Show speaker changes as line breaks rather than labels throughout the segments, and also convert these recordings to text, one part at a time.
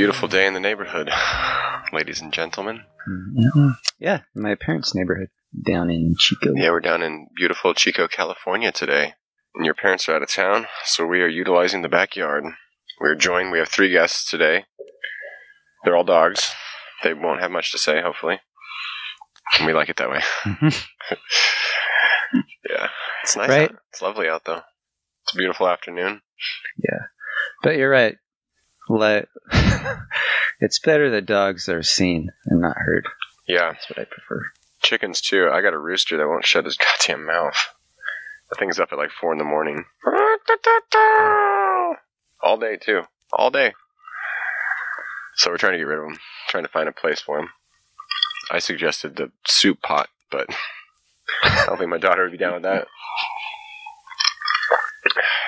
beautiful day in the neighborhood, ladies and gentlemen.
Mhm. Yeah, my parents' neighborhood down in Chico.
Yeah, we're down in beautiful Chico, California today. And your parents are out of town, so we are utilizing the backyard. We're joined, we have three guests today. They're all dogs. They won't have much to say, hopefully. And we like it that way.
Mhm.
Yeah. It's nice.
Right.
Out. It's lovely out, though. It's a beautiful afternoon. Yeah.
But you're right. Let it's better that dogs are seen and not heard.
Yeah.
That's what I prefer.
Chickens, too. I got a rooster that won't shut his goddamn mouth. The thing's up at like 4 in the morning. All day, too. All day. So we're trying to get rid of him. Trying to find a place for him. I suggested the soup pot, but I don't think my daughter would be down with that.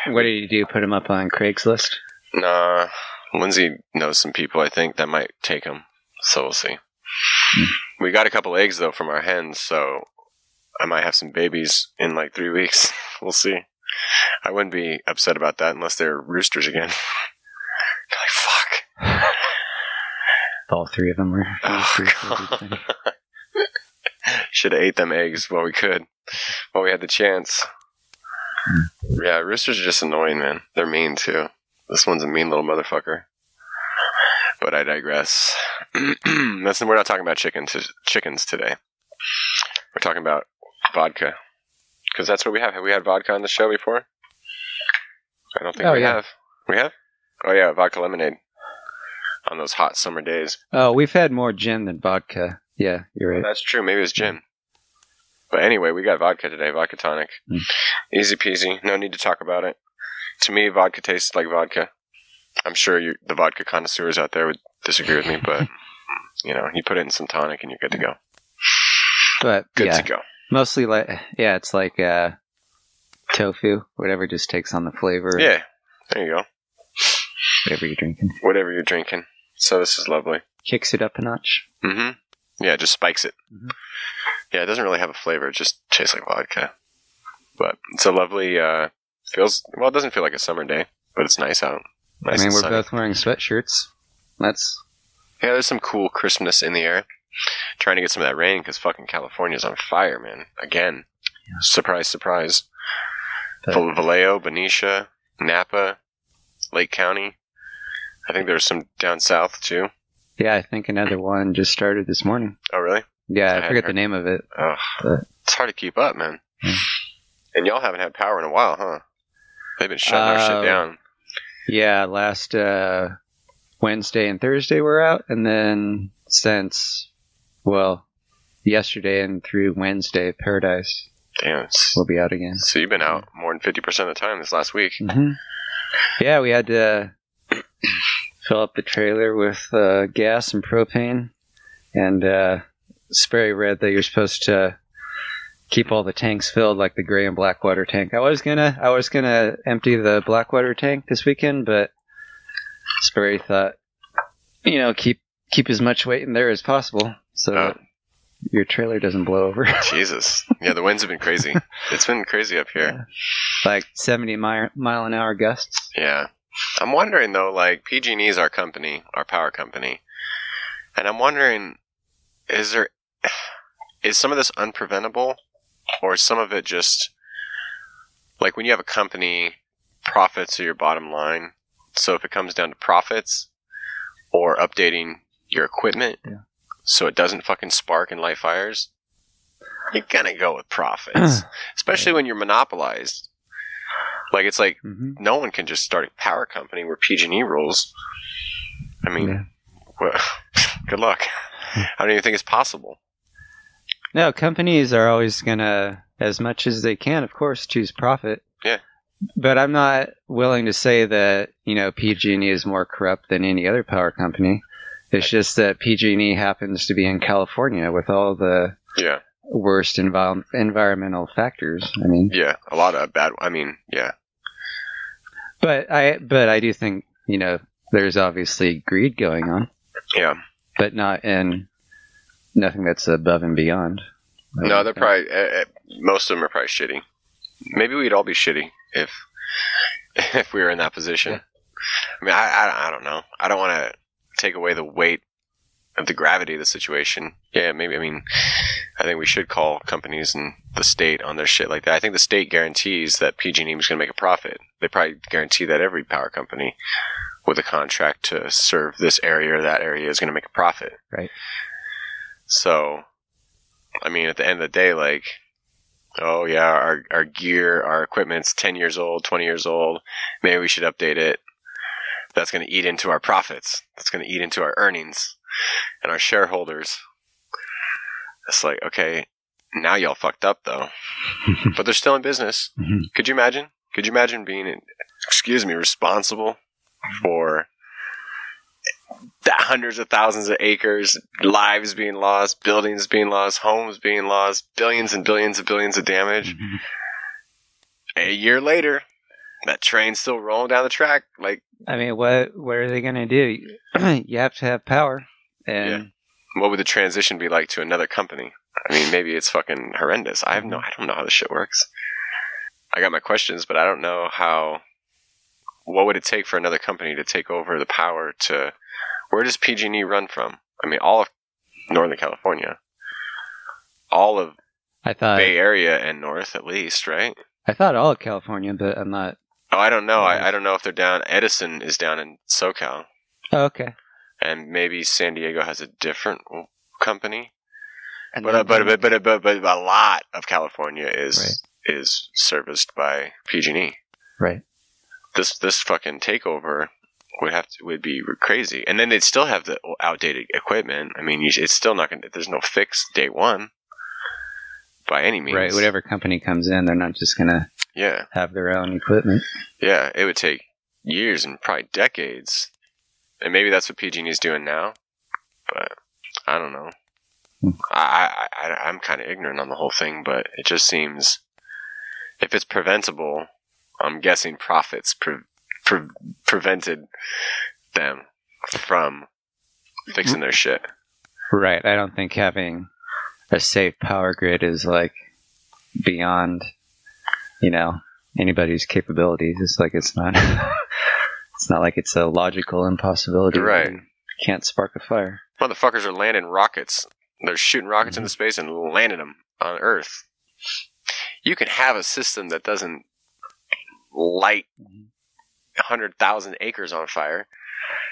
What do you do? Put him up on Craigslist?
Nah, Lindsay knows some people I think that might take him. So we'll see. Hmm. We got a couple eggs though from our hens, so I might have some babies in like three weeks. We'll see. I wouldn't be upset about that unless they're roosters again. like fuck.
All three of them were.
Oh, Should have ate them eggs while we could, while we had the chance. Hmm. Yeah, roosters are just annoying, man. They're mean too. This one's a mean little motherfucker. But I digress. Listen, we're not talking about chickens. Chickens today. We're talking about vodka, because that's what we have. Have we had vodka on the show before? I don't think
Oh,
we
yeah.
have. We have. Oh yeah, vodka lemonade. On those hot summer days.
Oh, we've had more gin than vodka. Yeah, you're right.
That's true. Maybe it's gin. But anyway, we got vodka today, vodka tonic.
Mm.
Easy peasy. No need to talk about it. To me, vodka tastes like vodka. I'm sure you, the vodka connoisseurs out there would disagree with me, but you know, you put it in some tonic and you're good to go.
But
Good
yeah,
to go.
mostly like yeah, it's like uh, tofu, whatever just takes on the flavor.
Yeah, there you go.
whatever you're drinking,
Whatever you're drinking. So this is lovely.
kicks it up a notch.
Mm-hmm. Yeah, just spikes it.
Mhm.
Yeah, it doesn't really have a flavor. It just tastes like vodka. But it's a lovely. uh Feels well. It doesn't feel like a summer day, but it's nice out. Nice
I mean, we're
sunny.
both wearing sweatshirts. That's
Yeah, there's some cool crispness in the air. Trying to get some of that rain because fucking California's on fire, man. Again. Surprise, surprise.
But-
Vallejo, Benicia, Napa, Lake County. I think there's some down south too.
yeah. I think another one just started this morning.
Oh, really?
Yeah,
I
I, forget the name of it.
It's hard to keep up, man.
Hmm.
And y'all haven't had power in a while, huh? They've been shutting our
Uh,
shit down.
Yeah, last uh, Wednesday and Thursday were out, and then since well, yesterday and through Wednesday, Paradise
Damn. it's-
will be out again.
So you've been out more than 50% of the time this last week.
hmm Yeah, we had to fill up the trailer with uh, gas and propane, and uh, read that you're supposed to keep all the tanks filled, like the gray and black water tank. I was gonna, I was gonna empty the black water tank this weekend, but Sperry thought, you know, keep keep as much weight in there as possible, so
Oh.
your trailer doesn't blow over.
Jesus. Yeah, the winds have been crazy. it's been crazy up here.
like 70 mile, mile an hour gusts.
Yeah. I'm wondering though, like PG&E is our company, our power company, and I'm wondering, is there, is some of this unpreventable, or some of it just, like when you have a company, profits are your bottom line. So if it comes down to profits, or updating your equipment,
Yeah.
so it doesn't fucking spark and light fires, you're gonna go with profits, especially when you're monopolized. Like it's like
hmm
no one can just start a power company where PG&E rules. I mean,
Yeah.
well, good luck. I don't even think it's possible.
No, companies are always gonna, as much as they can, of course, choose profit.
Yeah.
But I'm not willing to say that you know PG&E is more corrupt than any other power company. It's just that PG&E happens to be in California with all the
Yeah,
worst envi- environmental factors. I mean,
yeah, a lot of bad. I mean, yeah,
but I but I do think you know there's obviously greed going on,
yeah.
but not in nothing that's above and beyond.
No, they're probably uh, uh, most of them are probably shitty. Maybe we'd all be shitty if if we were in that position.
Yeah.
I mean, I, I I don't know. I don't want to. take away the weight of the gravity of the situation, yeah, maybe. I mean, I think we should call companies and the state on their shit like that. I think the state guarantees that PG&E is going to make a profit. They probably guarantee that every power company with a contract to serve this area or that area is going to make a profit.
Right.
So, I mean, at the end of the day, like, oh yeah, our our gear, our equipment's ten years old, twenty years old. Maybe we should update it. That's going to eat into our profits. That's going to eat into our earnings and our shareholders. It's like, okay, now y'all fucked up though, but they're still in business.
Mhm.
Could you imagine? Could you imagine being, excuse me, responsible for hundreds of thousands of acres, lives being lost, buildings being lost, homes being lost, billions and billions and billions of damage?
Mhm.
A year later, that train's still rolling down the track. Like,
I mean, what what are they going to do? you have to have power, and
what would the transition be like to another company? I mean, maybe it's fucking horrendous. I have no, I don't know how this shit works. I got my questions, but I don't know how. What would it take for another company to take over the power to? Where does PG&E run from? I mean, all of Northern California, all of
I thought
Bay Area and North, at least, right?
I thought all of California, but I'm not.
Oh, I don't know. I, I don't know if they're down. Edison is down in SoCal,
Oh, okay.
and maybe San Diego has a different company.
And
But, uh, but, but but but but a lot of California is
Right.
is serviced by PG&E.
right.
This this fucking takeover would have to would be crazy, and then they'd still have the outdated equipment. I mean, you, it's still not gonna. There's no fix day one by any means.
Right. Whatever company comes in, they're not just going to
Yeah,
have their own equipment.
yeah. It would take years and probably decades, and maybe that's what PG&E is doing now. But I don't know.
Hmm.
I, I, I I'm kind of ignorant on the whole thing, but it just seems if it's preventable, I'm guessing profits pre- pre- prevented them from fixing their shit.
Right. I don't think having a safe power grid is like beyond, you know, anybody's capabilities. It's like it's not. it's not like it's a logical impossibility.
Right.
you Can't spark a fire.
Motherfuckers are landing rockets. They're shooting rockets into mm-hmm. space and landing them on Earth. You can have a system that doesn't light mm-hmm. Hundred thousand acres on fire,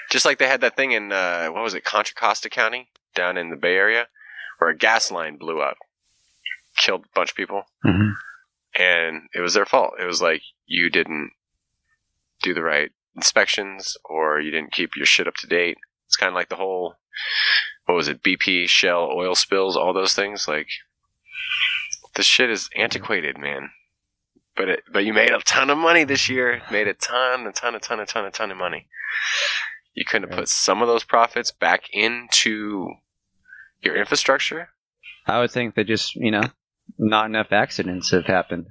just like they had that thing in uh, what was it, Contra Costa County down in the Bay Area, where a gas line blew up, killed a bunch of people,
hmm
and it was their fault. It was like you didn't do the right inspections, or you didn't keep your shit up to date. It's kind of like the whole what was it, BP, Shell, oil spills, all those things. Like this shit is antiquated, man. But it, but you made a ton of money this year. Made a ton, a ton, a ton, a ton, a ton of money. You couldn't have put some of those profits back into your infrastructure.
I would think that just you know, not enough accidents have happened.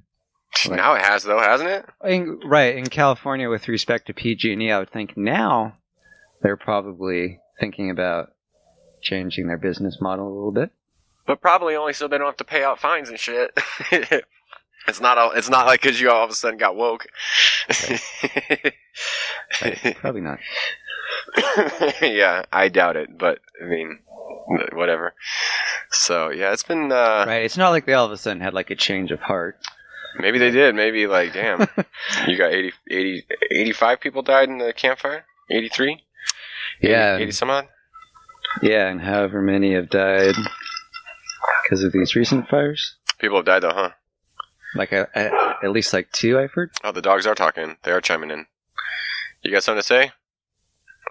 Right.
Now it has, though, hasn't it?
In, right in California, with respect to PG&E, I would think now they're probably thinking about changing their business model a little bit.
But probably only so they don't have to pay out fines and shit. it's not all. It's not like because you all of a sudden got woke.
Right, probably not.
yeah, I doubt it. But I mean, whatever. So yeah, it's been. Uh,
Right, it's not like they all of a sudden had like a change of heart.
Maybe they did. Maybe like, damn, you got 80, 80, 85 people died in the Camp Fire. Eighty three.
Yeah.
eighty some odd.
Yeah, and however many have died because of these recent fires.
People have died though, huh?
Like a, a, at least like two, I've heard.
Oh, the dogs are talking. They are chiming in. You got something to say?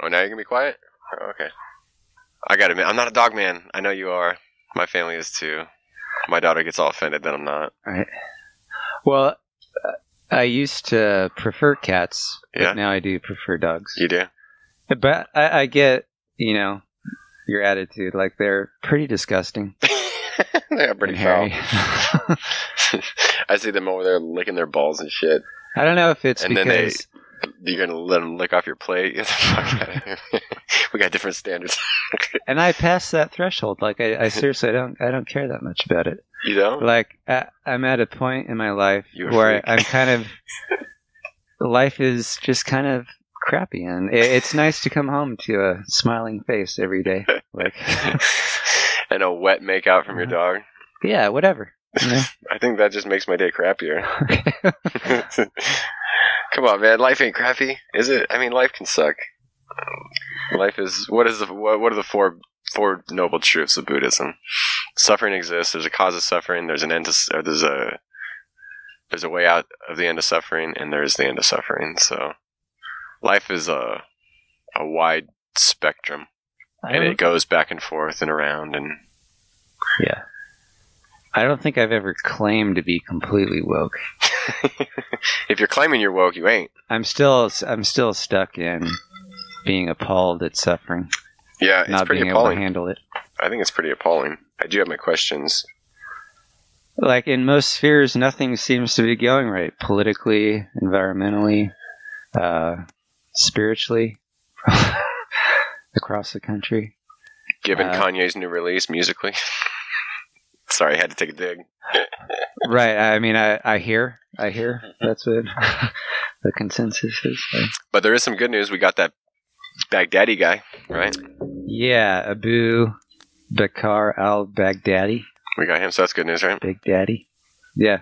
Oh, now you're gonna be quiet. Oh, okay. I gotta admit, I'm not a dog man. I know you are. My family is too. My daughter gets all offended that I'm not.
Right. Well, uh, I used to prefer cats, but
Yeah.
now I do prefer dogs.
You do?
But I, I get, you know, your attitude. Like they're pretty disgusting.
they are pretty foul. I see them over there licking their balls and shit.
I don't know if it's
And then they-
because
You're gonna let them lick off your plate? Get the fuck out of here. we got different standards.
and I passed that threshold. Like I, I seriously don't I don't care that much about it.
You don't?
Like I, I'm at a point in my life where
freak.
I'm kind of life is just kind of crappy, and it, it's nice to come home to a smiling face every day. Like,
and a wet makeout from your
Uh-huh.
dog.
yeah, whatever. you know?
I think that just makes my day crappier. Come on, man. Life ain't crappy, is it? I mean, life can suck. Life is what is the what, what are the four four noble truths of Buddhism? Suffering exists. There's a cause of suffering. There's an end to or there's a there's a way out of the end of suffering, and there's the end of suffering. So, life is a a wide spectrum, and it goes back and forth and around. And
yeah. I don't think I've ever claimed to be completely woke.
if you're claiming you're woke, you ain't.
I'm still I'm still stuck in being appalled at suffering,
Yeah, it's
not
pretty
being able
appalling.
to handle it.
I think it's pretty appalling. I do have my questions.
Like in most spheres, nothing seems to be going right politically, environmentally, uh, spiritually, across the country.
Given
Uh,
Kanye's new release musically. Sorry, I had to take a dig.
Right. I mean, I, I hear, I hear. That's what the consensus is.
But there is some good news. We got that Baghdadi guy, right?
Yeah, Abu Bakr al Baghdadi,
We got him, so that's good news, right?
Big Daddy. Yeah.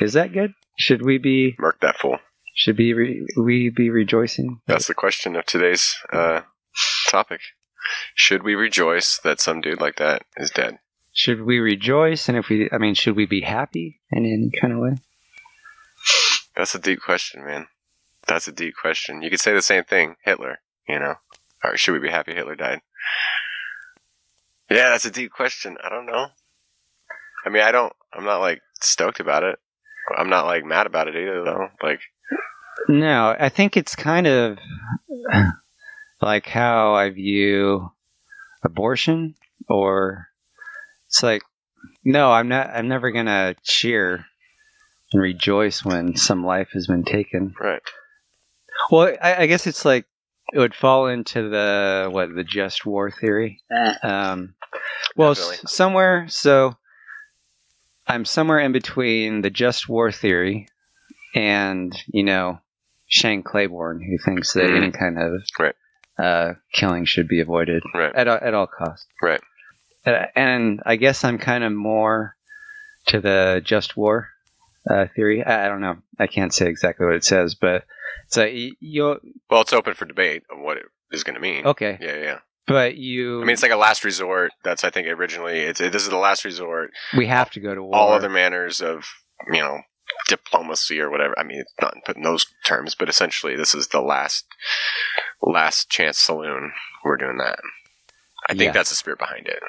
Is that good? Should we be
Murk that fool.
should be re- we be rejoicing?
That's the question of today's uh, topic. Should we rejoice that some dude like that is dead?
Should we rejoice? And if we, I mean, should we be happy in any kind of way?
That's a deep question, man. That's a deep question. You could say the same thing, Hitler, you know? Or should we be happy Hitler died? Yeah, that's a deep question. I don't know. I mean, I don't, I'm not like stoked about it. I'm not like mad about it either, though. Like,
No, I think it's kind of like how I view abortion, or it's like, no, I'm not. I'm never gonna cheer and rejoice when some life has been taken.
right.
Well, I, I guess it's like it would fall into the what the just war theory. Um, well, s- somewhere. So I'm somewhere in between the just war theory and you know Shane Claiborne, who thinks that
Mhm.
any kind of
Right.
Uh, killing should be avoided
Right.
at all- at all costs.
Right.
Uh, and I guess I'm kind of more to the just war uh, theory. I, I don't know. I can't say exactly what it says, but so you
Well, it's open for debate of what it is going to mean.
okay,
Yeah, yeah.
but you.
I mean, it's like a last resort. That's, I think, originally, it's, it, this is the last resort.
we have to go to war.
All other manners of, you know, diplomacy or whatever. I mean, it's not put in those terms, but essentially, this is the last, last chance saloon. We're doing that. I think
Yeah.
that's the spirit behind it.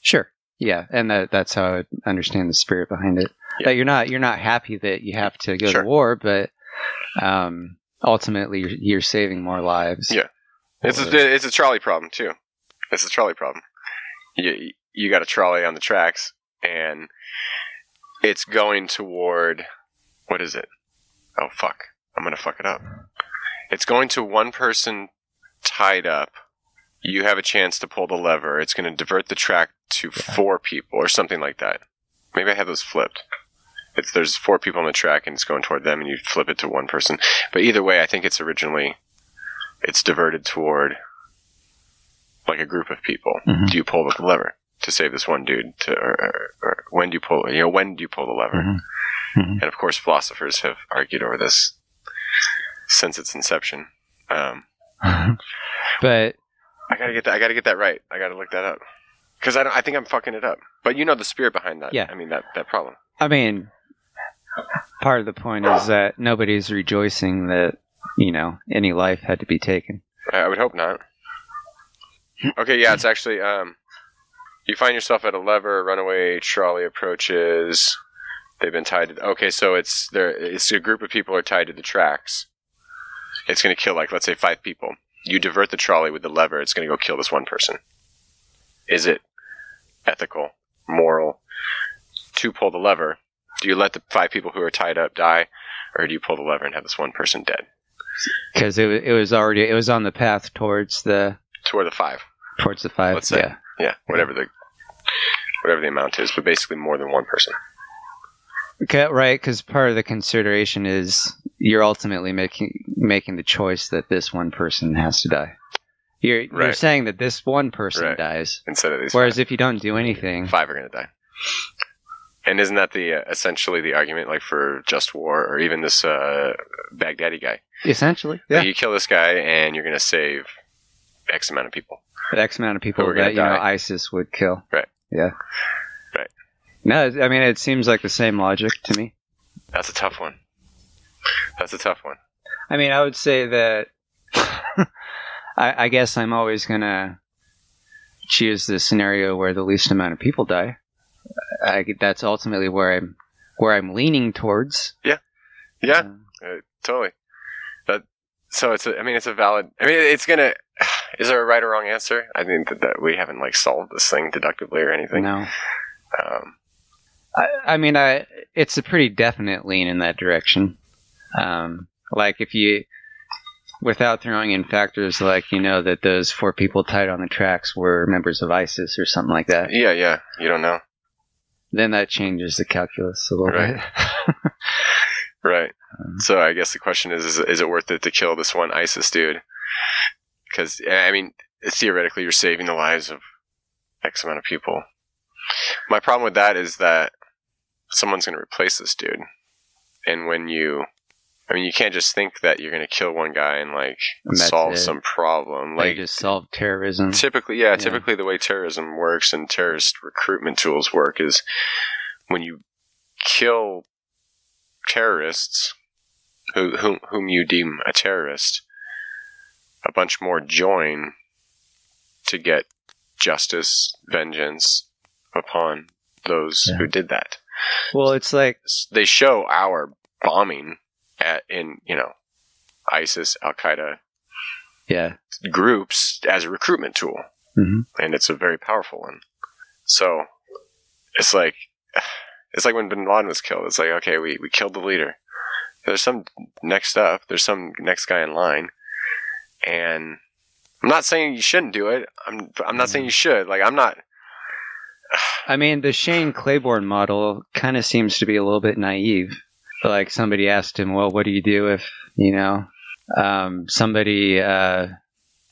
Sure. Yeah, and that, that's how I understand the spirit behind it.
Yeah.
That you're not you're not happy that you have to go
Sure.
to war, but um, ultimately you're, you're saving more lives.
Yeah. It's a, it's a trolley problem too. It's a trolley problem. You you got a trolley on the tracks, and it's going toward what is it? Oh fuck! I'm gonna fuck it up. It's going to one person tied up. You have a chance to pull the lever. It's going to divert the track to four people or something like that. Maybe I have those flipped. It's, there's four people on the track and it's going toward them, and you flip it to one person. But either way, I think it's originally it's diverted toward like a group of people.
Mhm.
Do you pull the lever to save this one dude? To or, or, or when do you pull? You know, when do you pull the lever?
Mhm. Mhm.
And of course, philosophers have argued over this since its inception. Um,
but
I gotta get that. I gotta get that right. I gotta look that up because I don't. I think I'm fucking it up. But you know the spirit behind that.
Yeah.
I mean that that problem.
I mean, part of the point is that nobody's rejoicing that you know any life had to be taken.
I, I would hope not. Okay, yeah, it's actually um, you find yourself at a lever, a runaway trolley approaches. They've been tied to. Okay, so it's there. It's a group of people are tied to the tracks. It's going to kill like let's say five people. You divert the trolley with the lever. It's going to go kill this one person. Is it ethical, moral to pull the lever? Do you let the five people who are tied up die, or do you pull the lever and have this one person dead?
because it, it was already it was on the path towards the
Toward the five.
towards the five.
Let's say.
yeah,
Yeah, whatever the whatever the amount is, but basically more than one person.
okay, right. Because part of the consideration is you're ultimately making making the choice that this one person has to die. You're you're saying that this one person
Right.
dies,
instead of these
whereas if you don't do anything,
five are going to die. And isn't that the uh, essentially the argument, like for just war, or even this uh, Baghdadi guy?
essentially,
Like, you kill this guy, and you're going to save X amount of people.
X amount of people that you know
die.
ISIS would kill.
Right.
Yeah.
Right.
No, I mean it seems like the same logic to me.
That's a tough one. That's a tough one.
I mean, I would say that I, I guess I'm always gonna choose the scenario where the least amount of people die. I, that's ultimately where I'm where I'm leaning towards.
Yeah,
Uh,
uh, totally. That so it's a, I mean it's a valid. I mean it's gonna. Is there a right or wrong answer? I think that, that we haven't like solved this thing deductively or anything.
no,
Um,
I, I mean, I it's a pretty definite lean in that direction. Um, like if you, without throwing in factors like you know that those four people tied on the tracks were members of ISIS or something like that,
yeah, yeah. You don't know,
then that changes the calculus a little
Right.
bit.
right?
Um,
So I guess the question is: Is, is it worth it to kill this one ISIS dude? Because I mean, theoretically, you're saving the lives of X amount of people. My problem with that is that someone's going to replace this dude, and when you, I mean, you can't just think that you're going to kill one guy and like
And
solve
it.
some problem.
Like
Like
just solve terrorism.
typically, yeah,
Yeah.
typically the way terrorism works and terrorist recruitment tools work is when you kill terrorists who, whom, whom you deem a terrorist, a bunch more join to get justice, vengeance upon those
Yeah.
who did that.
Well, it's like
They show our bombing at in you know ISIS, Al Qaeda
yeah,
groups as a recruitment tool
hmm
and it's a very powerful one. So it's like it's like when Bin Laden was killed. It's like okay, we we killed the leader. There's some next up. There's some next guy in line, and I'm not saying you shouldn't do it. I'm I'm not saying you should. Like I'm not.
I mean, the Shane Claiborne model kind of seems to be a little bit naive. Like somebody asked him, "Well, what do you do if you know um, somebody uh,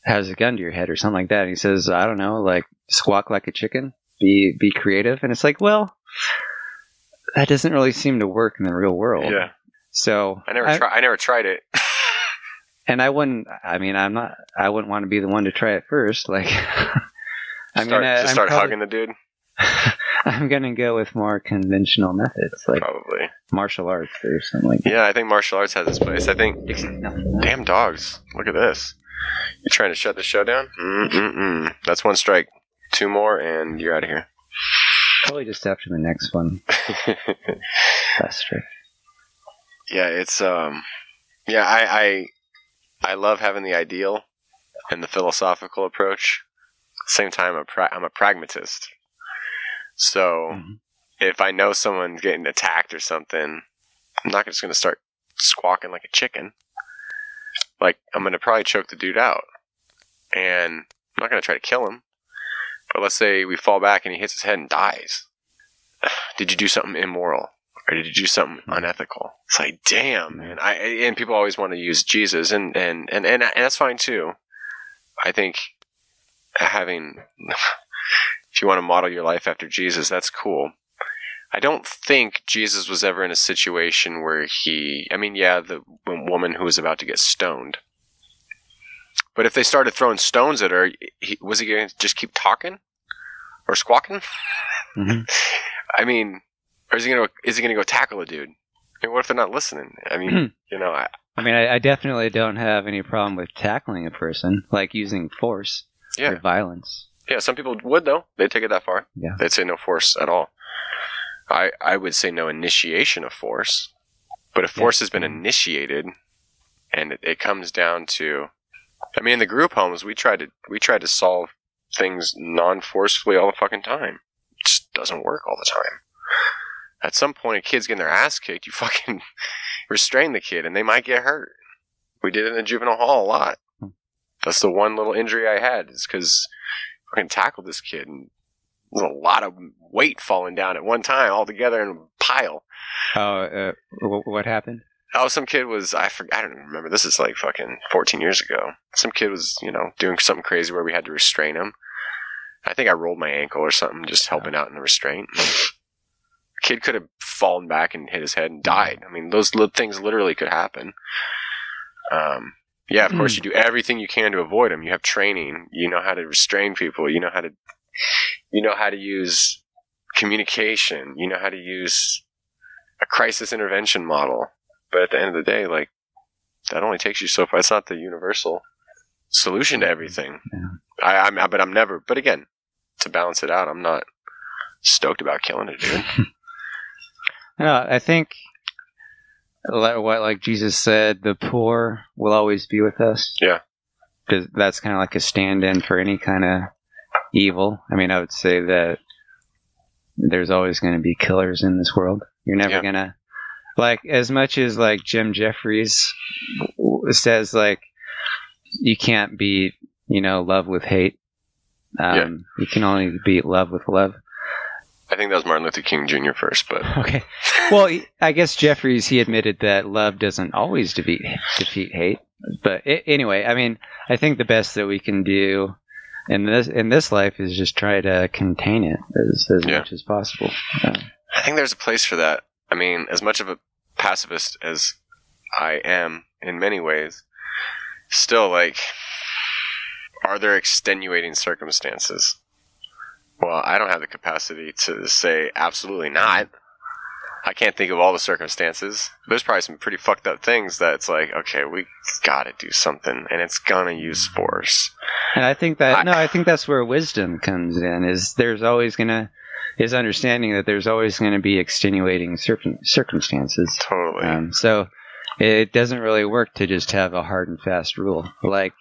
has a gun to your head or something like that?" And he says, "I don't know, like squawk like a chicken, be be creative." And it's like, well, that doesn't really seem to work in the real world.
Yeah,
So
I never try. I never tried it.
and I wouldn't. I mean, I'm not. I wouldn't want to be the one to try it first. Like, I'm
start,
gonna
start
probably-
hugging the dude.
I'm gonna go with more conventional methods, like
Probably.
Martial arts or something like that.
Yeah, I think martial arts has its place. I think. Damn dogs! Look at this. You're trying to shut the show down? Mm-mm-mm. That's one strike. Two more, and you're out of here.
Probably just after the next one. That's true.
yeah, it's um, yeah, I, I I love having the ideal and the philosophical approach. At the same time, I'm a, pra- I'm a pragmatist. So
Mhm.
If I know someone's getting attacked or something, I'm not just going to start squawking like a chicken. Like I'm going to probably choke the dude out, and I'm not going to try to kill him. But let's say we fall back and he hits his head and dies. Did you do something immoral? or did you do something hmm. unethical? It's like, damn, man. I and people always want to use Jesus, and and and and, and that's fine too. I think having, if you want to model your life after Jesus, that's cool. I don't think Jesus was ever in a situation where he. I mean, yeah, the woman who was about to get stoned. But if they started throwing stones at her, he, was he going to just keep talking or squawking?
Mhm.
I mean, or is he gonna is he gonna go tackle a dude? I mean, what if they're not listening? I mean, you know, I,
I mean, I, I definitely don't have any problem with tackling a person, like using force
Yeah.
or violence.
yeah, some people would though. They'd take it that far.
Yeah.
they'd say no force at all. I I would say no initiation of force, but if
Yeah.
force has been initiated, and it, it comes down to, I mean, in the group homes, we tried to we tried to solve things non forcefully all the fucking time. It just doesn't work all the time. At some point, a kid's getting their ass kicked. You fucking restrain the kid, and they might get hurt. We did it in the juvenile hall a lot.
Hmm.
That's the one little injury I had is because I fucking tackled this kid, and a lot of weight falling down at one time all together in a pile.
Oh, uh, wh- what happened?
Oh, some kid was I forgot. I don't remember. This is like fucking 14 years ago. Some kid was you know doing something crazy where we had to restrain him. I think I rolled my ankle or something, just helping out in the restraint. kid could have fallen back and hit his head and died. I mean, those li- things literally could happen. Um, yeah, of course, you do everything you can to avoid them. You have training. You know how to restrain people. You know how to, you know how to use communication. You know how to use a crisis intervention model. But at the end of the day, like that only takes you so far. It's not the universal solution to everything.
Yeah.
I, I'm, but I'm never. But again, to balance it out, I'm not stoked about killing a dude.
No, I think what like Jesus said, the poor will always be with us.
Yeah.
that's kind of like a stand-in for any kind of evil. I mean, I would say that there's always going to be killers in this world. You're never
Yeah.
gonna like as much as like Jim Jeffries says like you can't beat you know love with hate. Um,
Yeah.
You can only beat love with love.
I think that was Martin Luther King Jr. first, but
Okay. Well, I guess Jeffries he admitted that love doesn't always defeat defeat hate. But a- anyway, I mean, I think the best that we can do in this in this life is just try to contain it as as
Yeah.
much as possible. Uh,
I think there's a place for that. I mean, as much of a pacifist as I am in many ways, still, like, are there extenuating circumstances? Well, I don't have the capacity to say absolutely not. I can't think of all the circumstances. There's probably some pretty fucked up things that it's like, okay, we gotta do something, and it's gonna use force.
and I think that
I-
no, I think that's where wisdom comes in. Is there's always gonna is understanding that there's always going to be extenuating circum- circumstances.
Totally.
Um, so it doesn't really work to just have a hard and fast rule. Like,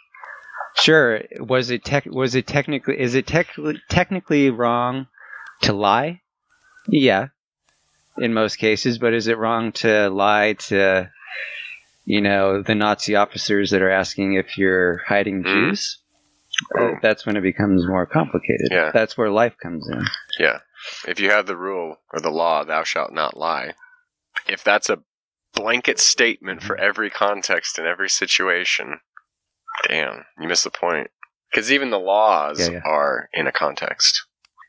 sure, was it tech? Was it technically? Is it technically technically wrong to lie? Yeah, in most cases. But is it wrong to lie to, you know, the Nazi officers that are asking if you're hiding
Mm.
Jews? Uh,
Oh.
that's when it becomes more complicated.
Yeah.
That's where life comes in.
Yeah. If you have the rule or the law, thou shalt not lie, if that's a blanket statement for every context and every situation, damn, you miss the point. Because even the laws
Yeah, yeah.
are in a context.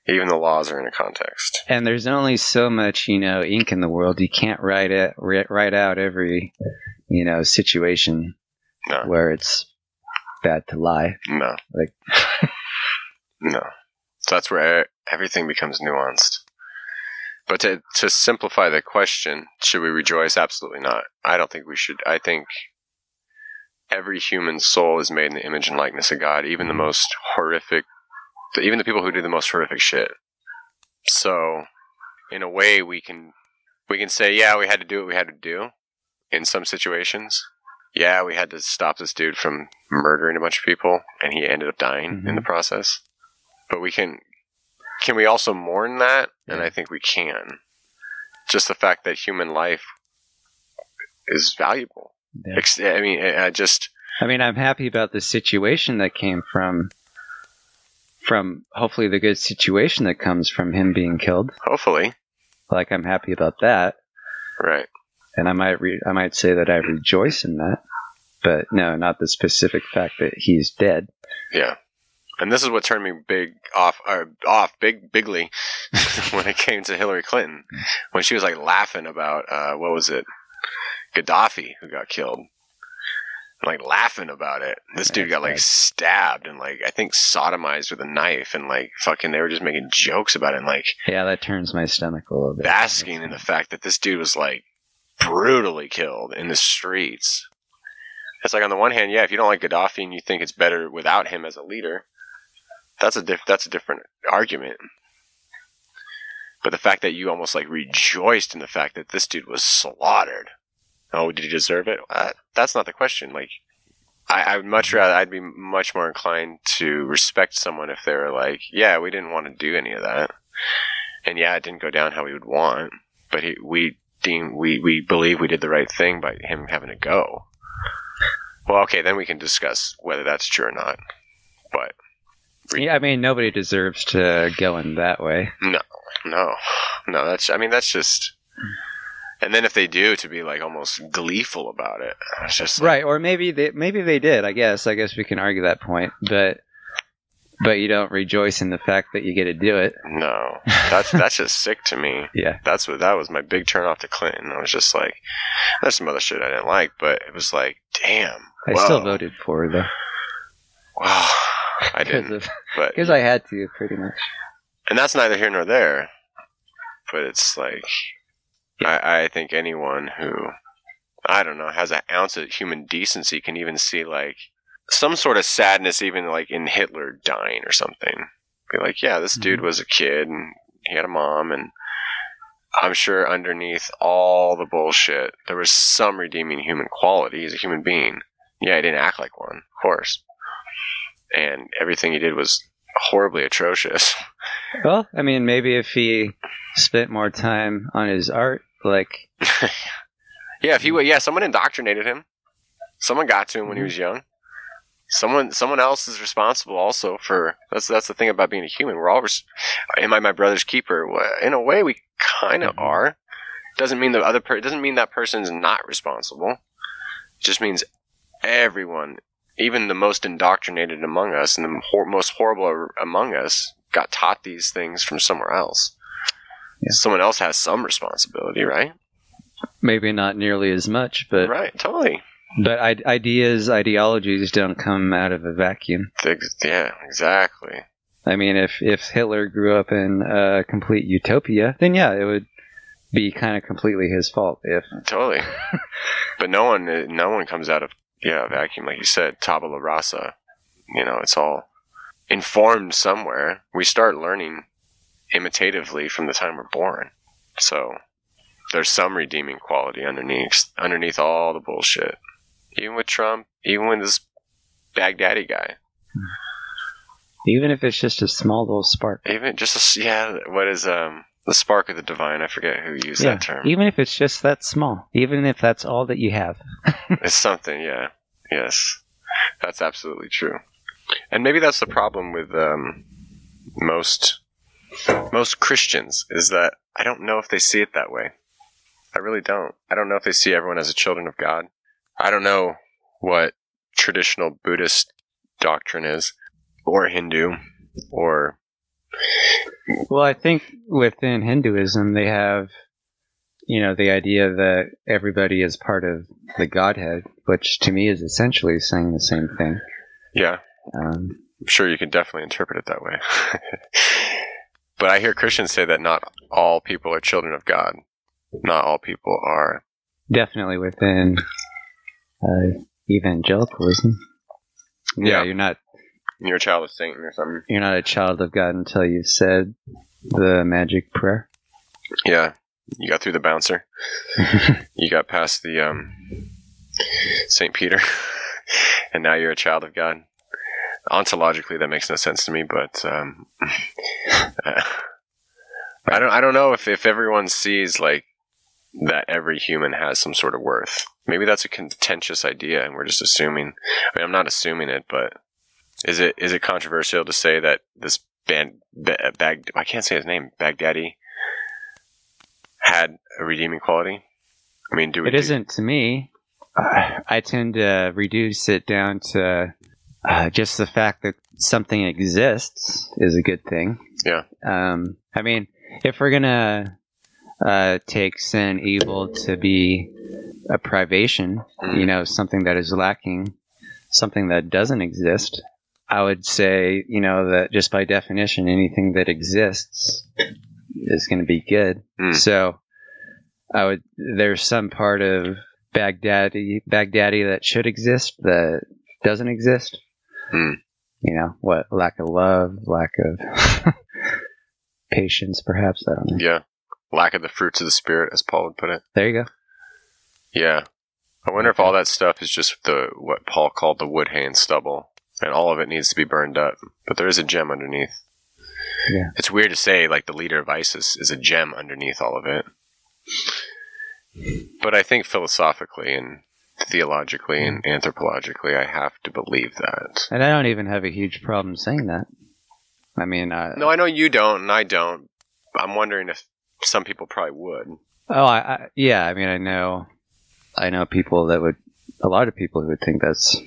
Even the laws are in a context.
And there's only so much, you know, ink in the world. You can't write it, write out every, you know, situation
No.
where it's bad to lie.
No.
Like-
no. So that's where everything becomes nuanced. But to to simplify the question, should we rejoice? Absolutely not. I don't think we should. I think every human soul is made in the image and likeness of God, even the mm-hmm. most horrific, even the people who do the most horrific shit. So, in a way, we can we can say, yeah, we had to do what we had to do in some situations. Yeah, we had to stop this dude from murdering a bunch of people, and he ended up dying in the mm-hmm. process. But we can can we also mourn that? And I think we can. Just the fact that human life is valuable.
Yeah.
I mean, I just
I mean, I'm happy about the situation that came from, from hopefully the good situation that comes from him being killed.
hopefully
Like I'm happy about that,
right.
and I might re- I might say that I rejoice in that. But no, not the specific fact that he's dead.
Yeah. And this is what turned me big off, or off big, bigly when it came to Hillary Clinton. When she was like laughing about, uh, what was it? Gaddafi who got killed. Like laughing about it. This dude got like stabbed and like, I think sodomized with a knife and like fucking, they were just making jokes about it and like
Yeah, that turns my stomach a little bit.
basking in the fact that this dude was like brutally killed in the streets. It's like on the one hand, yeah, if you don't like Gaddafi and you think it's better without him as a leader, that's a diff- that's a different argument. But the fact that you almost like rejoiced in the fact that this dude was slaughtered. Oh, did he deserve it? Uh, that's not the question. Like, I, I would much rather, I'd be much more inclined to respect someone if they were like, yeah, we didn't want to do any of that and yeah, it didn't go down how we would want, but he, we deem we we believe we did the right thing by him having to go. Well, okay, then we can discuss whether that's true or not. But
Yeah, I mean, nobody deserves to go in that way.
No, no, no, that's I mean that's just, and then if they do, to be like almost gleeful about it. It's just like,
right, or maybe they maybe they did. I guess. I guess we can argue that point, but but you don't rejoice in the fact that you get to do it.
No, that's that's just sick to me.
Yeah.
That's what that was my big turn off to Clinton. I was just like, there's some other shit I didn't like, but it was like, damn.
I
whoa,
still voted for her though.
Wow, I didn't.
of-
But
'cause I had to, pretty much.
and that's neither here nor there. But it's like, I, I think anyone who, I don't know, has an ounce of human decency can even see like some sort of sadness, even like in Hitler dying or something. Be like, yeah, this dude
Mhm.
was a kid and he had a mom, and I'm sure underneath all the bullshit, there was some redeeming human quality. He's a human being. Yeah, he didn't act like one, of course. And everything he did was horribly atrocious.
Well, I mean, maybe if he spent more time on his art, like
Yeah, if he yeah, someone indoctrinated him. Someone got to him when he was young. Someone, someone else is responsible also for. That's that's the thing about being a human. We're all. Res- Am I my brother's keeper? In a way, we kind of
Mhm.
are. Doesn't mean the other. Per- doesn't mean that person's not responsible. It just means everyone, even the most indoctrinated among us and the hor- most horrible among us, got taught these things from somewhere else.
Yeah.
Someone else has some responsibility, right?
maybe not nearly as much, but
right, totally.
but I- ideas, ideologies don't come out of a vacuum.
Yeah, exactly.
I mean, if if Hitler grew up in a complete utopia, then yeah, it would be kind of completely his fault. If
Totally. but no one, no one comes out of yeah vacuum like you said, tabula rasa. You know, it's all informed somewhere. We start learning imitatively from the time we're born. So there's some redeeming quality underneath underneath all the bullshit. Even with Trump, even with this Baghdadi guy,
even if it's just a small little spark,
even just a, yeah, what is um the spark of the divine? I forget who used
yeah,
that term.
even if it's just that small, even if that's all that you have,
It's something, yeah. Yes. That's absolutely true. And maybe that's the problem with um, most most Christians is that I don't know if they see it that way. I really don't. I don't know if they see everyone as a children of God. I don't know what traditional Buddhist doctrine is or Hindu or
Well, I think within Hinduism, they have, you know, the idea that everybody is part of the Godhead, which to me is essentially saying the same thing.
yeah,
Um,
I'm sure you can definitely interpret it that way. but I hear Christians say that not all people are children of God. Not all people are.
definitely within uh, evangelicalism.
Yeah.
you're not
You're a child of Satan or something.
you're not a child of God until you've said the magic prayer.
Yeah, you got through the bouncer. you got past the um, Saint Peter, and now you're a child of God. Ontologically, that makes no sense to me, but um, I don't. I don't know if if everyone sees like that every human has some sort of worth. Maybe that's a contentious idea, and we're just assuming. I mean, I'm not assuming it, but is it is it controversial to say that this band ba- bag I can't say his name Baghdadi had a redeeming quality? I mean, do?
It isn't to me. I tend to reduce it down to uh, just the fact that something exists is a good thing.
Yeah.
Um, I mean, if we're gonna uh, take sin, evil to be a privation,
Mm.
you know, something that is lacking, something that doesn't exist, I would say, you know, that just by definition, anything that exists is going to be good.
Mm.
So, I would. There's some part of Baghdadi, Baghdadi that should exist that doesn't exist.
Hmm.
You know what? Lack of love, lack of patience, perhaps. I don't know.
Yeah, lack of the fruits of the spirit, as Paul would put it.
There you go.
Yeah. I wonder if all that stuff is just the what Paul called the wood, hay, and stubble, and all of it needs to be burned up. But there is a gem underneath.
Yeah.
It's weird to say like the leader of ISIS is a gem underneath all of it. But I think philosophically and theologically and anthropologically, I have to believe that.
And I don't even have a huge problem saying that. I mean, uh,
No, I know you don't, and I don't. I'm wondering if some people probably would.
Oh, I, I, yeah. I mean, I know, I know people that would, a lot of people who would think that's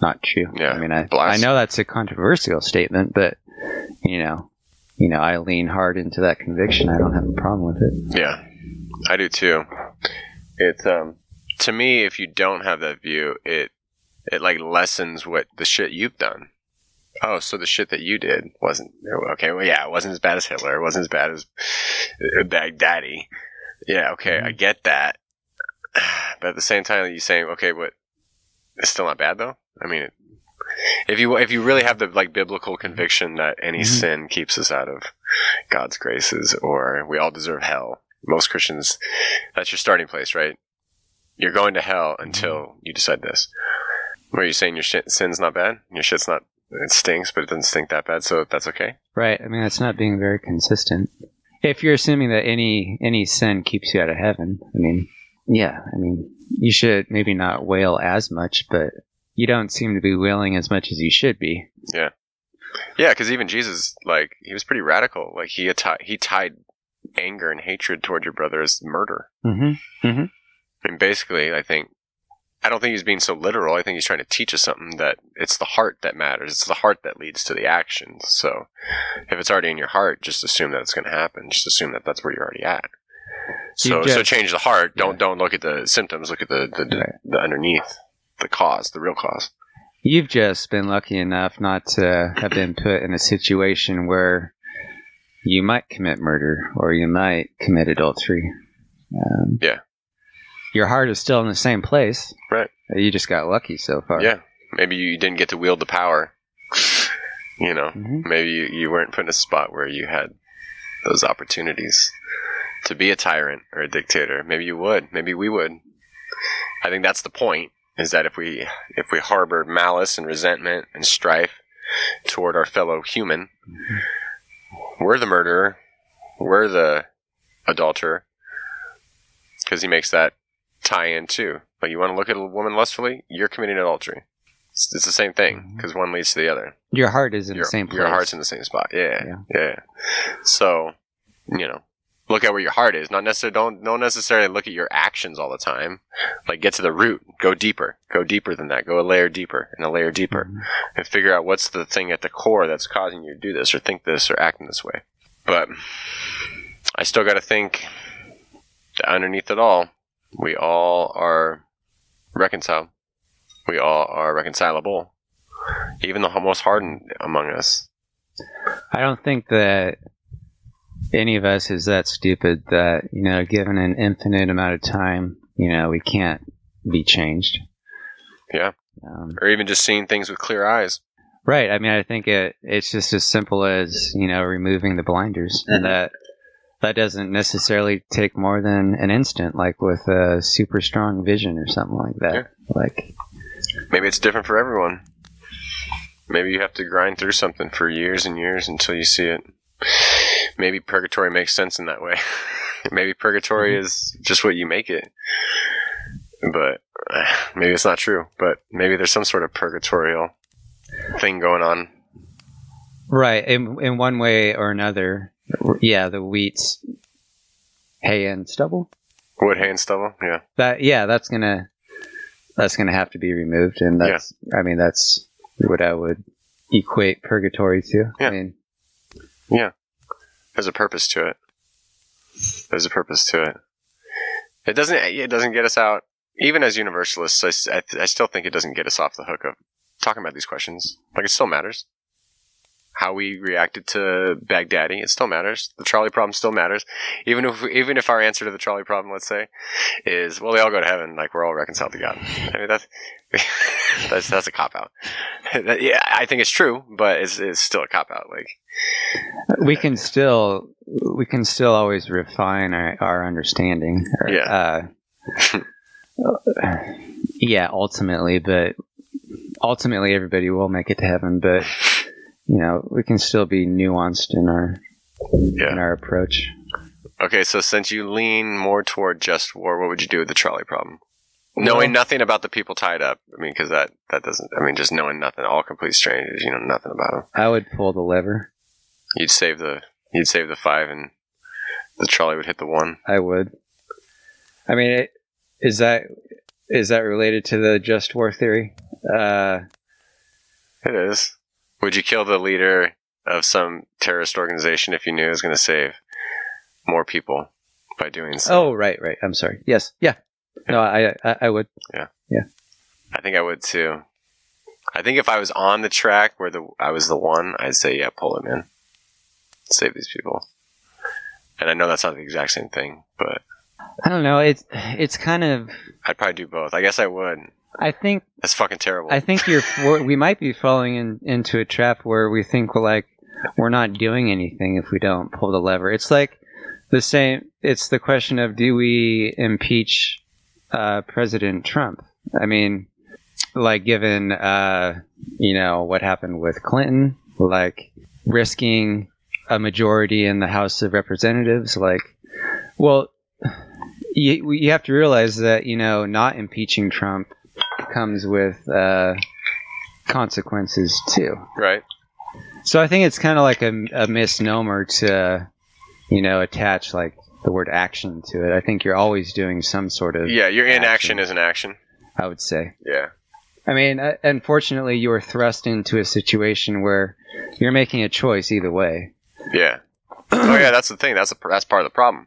not true.
Yeah,
I mean, I, I know that's a controversial statement, but you know, you know, I lean hard into that conviction. I don't have a problem with it.
Yeah, I do too. It's um to me, if you don't have that view, it it like lessens what the shit you've done. Oh, so the shit that you did wasn't okay. Well, yeah, it wasn't as bad as Hitler. It wasn't as bad as uh, Baghdadi. Yeah, okay, I get that. But at the same time, you're saying, okay, but it's still not bad though. I mean, if you if you really have the like biblical conviction that any
Mhm.
sin keeps us out of God's graces, or we all deserve hell, most Christians, that's your starting place, right? You're going to hell until you decide this. Where you saying your shit, sin's not bad, your shit's not, it stinks, but it doesn't stink that bad, so that's okay.
Right. I mean, that's not being very consistent. If you're assuming that any any sin keeps you out of heaven, I mean, yeah, I mean, you should maybe not wail as much, but you don't seem to be wailing as much as you should be.
Yeah, Yeah, because even Jesus, like, he was pretty radical. Like, he atti- he tied anger and hatred toward your brother as murder.
Mm-hmm.
I mean, basically, I think I don't think he's being so literal. I think he's trying to teach us something that it's the heart that matters. It's the heart that leads to the actions. So, if it's already in your heart, just assume that it's going to happen. Just assume that that's where you're already at. So,
You
so change the heart. Don't
Yeah.
don't look at the symptoms. Look at the the, the, the underneath, the cause, the real cause.
You've just been lucky enough not to have been put in a situation where you might commit murder or you might commit adultery. Um,
Yeah.
Your heart is still in the same place.
Right.
You just got lucky so far.
Yeah, maybe you didn't get to wield the power. You know,
Mhm.
maybe you, you weren't put in a spot where you had those opportunities to be a tyrant or a dictator. Maybe you would. Maybe we would. I think that's the point. Is that if we if we harbor malice and resentment and strife toward our fellow human, we're the murderer, we're the adulterer, because he makes that tie in too. Like you want to look at a woman lustfully, you're committing adultery. It's, it's the same thing because one leads to the other
Your heart is in
your,
the same place.
Your heart's in the same spot. Yeah,
Yeah.
yeah. So, you know, look at where your heart is. Not necessarily don't don't necessarily look at your actions all the time. Like get to the root. Go deeper. Go deeper than that. Go a layer deeper and a layer deeper,
Mhm.
and figure out what's the thing at the core that's causing you to do this or think this or act in this way. But I still got to think underneath it all, we all are reconciled. We all are reconcilable. Even the most hardened among us.
I don't think that any of us is that stupid that, you know, given an infinite amount of time, you know, we can't be changed.
Yeah.
Um,
or even just seeing things with clear eyes.
right. I mean, I think it, it's just as simple as, you know, removing the blinders. And that, that doesn't necessarily take more than an instant, like with a super strong vision or something like that.
Yeah.
Like,
Maybe it's different for everyone. Maybe you have to grind through something for years and years until you see it. Maybe purgatory makes sense in that way. maybe purgatory is just what you make it. But uh, maybe it's not true. But maybe there's some sort of purgatorial thing going on.
right. In, in one way or another, yeah, the wheat's hay and stubble.
Wood, hay, and stubble. Yeah.
that yeah that's gonna that's gonna have to be removed and that's i mean that's what i would equate purgatory to
Yeah.
i mean yeah.
There's a purpose to it. There's a purpose to it. It doesn't. It doesn't get us out. Even as universalists, I, I I still think it doesn't get us off the hook of talking about these questions. Like it still matters. How we reacted to Baghdadi, it still matters. The trolley problem still matters. Even if even if our answer to the trolley problem, let's say, is well, they all go to heaven. Like we're all reconciled to God. I mean that's that's that's a cop out. yeah, I think it's true, but it's it's still a cop out. Like
we can still we can still always refine our, our understanding or,
Yeah.
uh, yeah ultimately but ultimately everybody will make it to heaven but you know we can still be nuanced in our
Yeah.
in our approach
Okay, so since you lean more toward just war, what would you do with the trolley problem? Knowing nothing about the people tied up. I mean, because that, that doesn't, I mean, just knowing nothing, all complete strangers, you know nothing about them.
i would pull the lever
You'd save the, you'd save the five and the trolley would hit the one.
i would I mean, it, is that is that related to the just war theory? Uh,
It is. Would you kill the leader of some terrorist organization if you knew it was going to save more people by doing so?
oh, right, right. I'm sorry. Yes, yeah. No, I, I, I would. Yeah, yeah.
I think I would too. I think if I was on the track where the I was the one, I'd say yeah, pull him in, save these people. And I know that's not the exact same thing, but
I don't know. It's it's kind of.
I'd probably do both. I guess I would.
I think
That's fucking terrible.
I think you're. we're- might be falling in, into a trap where we think we're like we're not doing anything if we don't pull the lever. It's like the same. It's the question of do we impeach uh, President Trump? I mean, like given uh, you know what happened with Clinton, like risking a majority in the House of Representatives, like well. You, you have to realize that you know not impeaching Trump comes with uh, consequences too.
right?
So I think it's kind of like a, a misnomer to, you know, attach like the word action to it. I think you're always doing some sort of.
Yeah, your inaction
Action.
is an action.
I would say.
Yeah.
I mean, uh, unfortunately, you are thrust into a situation where you're making a choice either way.
Yeah. oh yeah, that's the thing. That's a, that's part of the problem.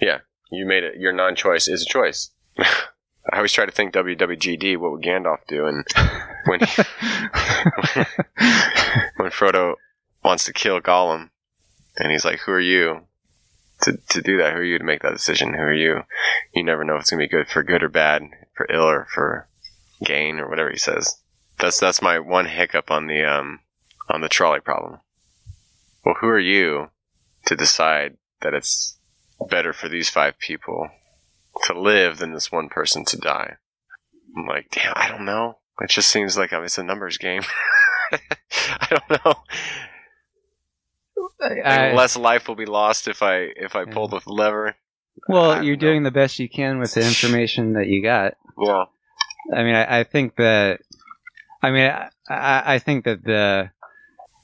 Yeah, you made it. Your non-choice is a choice. I always try to think WWGD. What would Gandalf do? And when when Frodo wants to kill Gollum, and he's like, "Who are you to to do that? Who are you to make that decision? Who are you? You never know if it's gonna be good for good or bad, for ill or for gain or whatever he says." That's that's my one hiccup on the um on the trolley problem. Well, who are you to decide that it's better for these five people to live than this one person to die? I'm like, damn, I don't know. It just seems like it's a numbers game. I don't know.
I-
less life will be lost if I if I pull the lever.
Well, you're
know.
doing the best you can with the information that you got.
Yeah,
I mean, I, I think that. I mean, I, I I think that the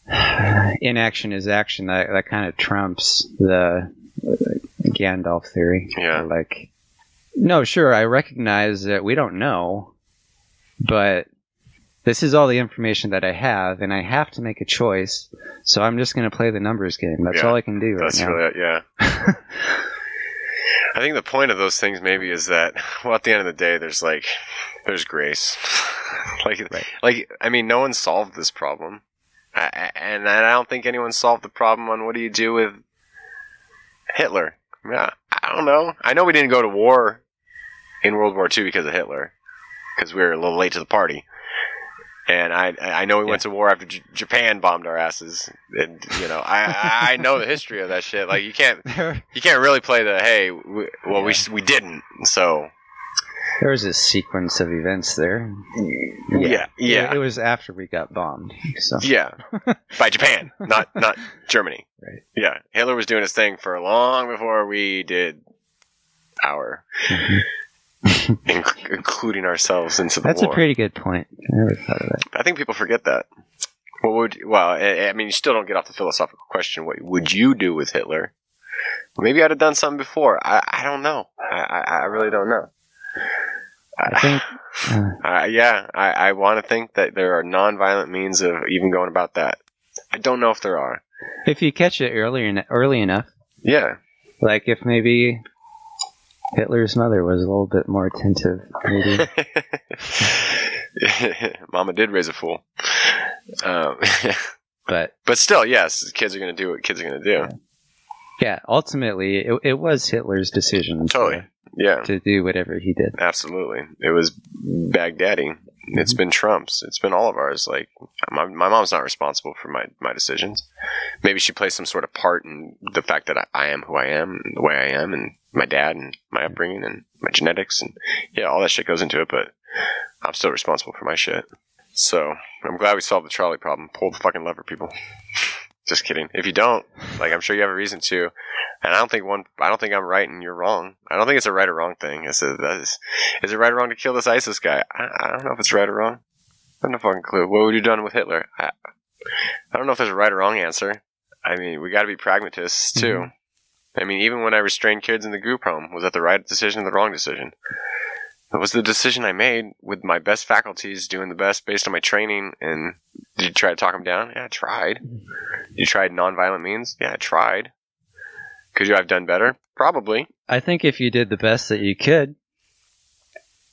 inaction is action. That that kind of trumps the uh, Gandalf theory.
Yeah.
Like, no, sure, I recognize that we don't know, but this is all the information that I have, and I have to make a choice. So I'm just going to play the numbers game. That's
Yeah,
all I can do right
that's
now.
really it. Yeah. I think the point of those things maybe is that, well, at the end of the day, there's like, there's grace. like,
Right.
like I mean, no one solved this problem, I, I- and I don't think anyone solved the problem on what do you do with Hitler. Yeah, I don't know. I know we didn't go to war in World War II because of Hitler, because we were a little late to the party. And I, I know we went to war after J- Japan bombed our asses, and you know I, I know the history of that shit. Like you can't you can't really play the hey we, well we we didn't so
there was a sequence of events there.
yeah yeah
It, it was after we got bombed. So.
yeah by Japan not not Germany
Right.
yeah Hitler was doing his thing for long before we did our
mm-hmm.
Inc- including ourselves into the
That's
war
a pretty good point. I never thought of that.
I think people forget that what would well I, I mean you still don't get off the philosophical question what would you do with Hitler maybe I'd have done something before I, I don't know I, I, I really don't know
I think. Uh,
Uh, yeah, I, I want to think that there are non-violent means of even going about that. I don't know if there are.
if you catch it early early enough,
Yeah,
like if maybe Hitler's mother was a little bit more attentive, maybe.
Mama did raise a fool. Um,
but
but still, yes, kids are going to do what kids are going to do.
yeah, ultimately, it, it was Hitler's decision to-
Totally. Yeah,
to, do whatever he did.
absolutely. It was Baghdadi. It's mm-hmm. been Trump's. It's been all of ours. Like my, my mom's not responsible for my, my decisions. Maybe she plays some sort of part in the fact that I, I am who I am, and the way I am, and my dad, and my mm-hmm. upbringing, and my genetics, and yeah, all that shit goes into it. But I'm still responsible for my shit. So I'm glad we solved the trolley problem. Pull the fucking lever, people. Just kidding. If you don't, like, I'm sure you have a reason to. And I don't think one. I don't think I'm right and you're wrong. I don't think it's a right or wrong thing. It's a, is, is it right or wrong to kill this ISIS guy? I, I don't know if it's right or wrong. I have no fucking clue. What would you done with Hitler? I, I don't know if there's a right or wrong answer. I mean, we got to be pragmatists mhm. too. I mean, even when I restrained kids in the group home, was that the right decision or the wrong decision? It was the decision I made with my best faculties, doing the best based on my training. And did you try to talk them down? Yeah, I tried. Mm-hmm. You tried nonviolent means? Yeah, I tried. Could you have done better? Probably.
I think if you did the best that you could,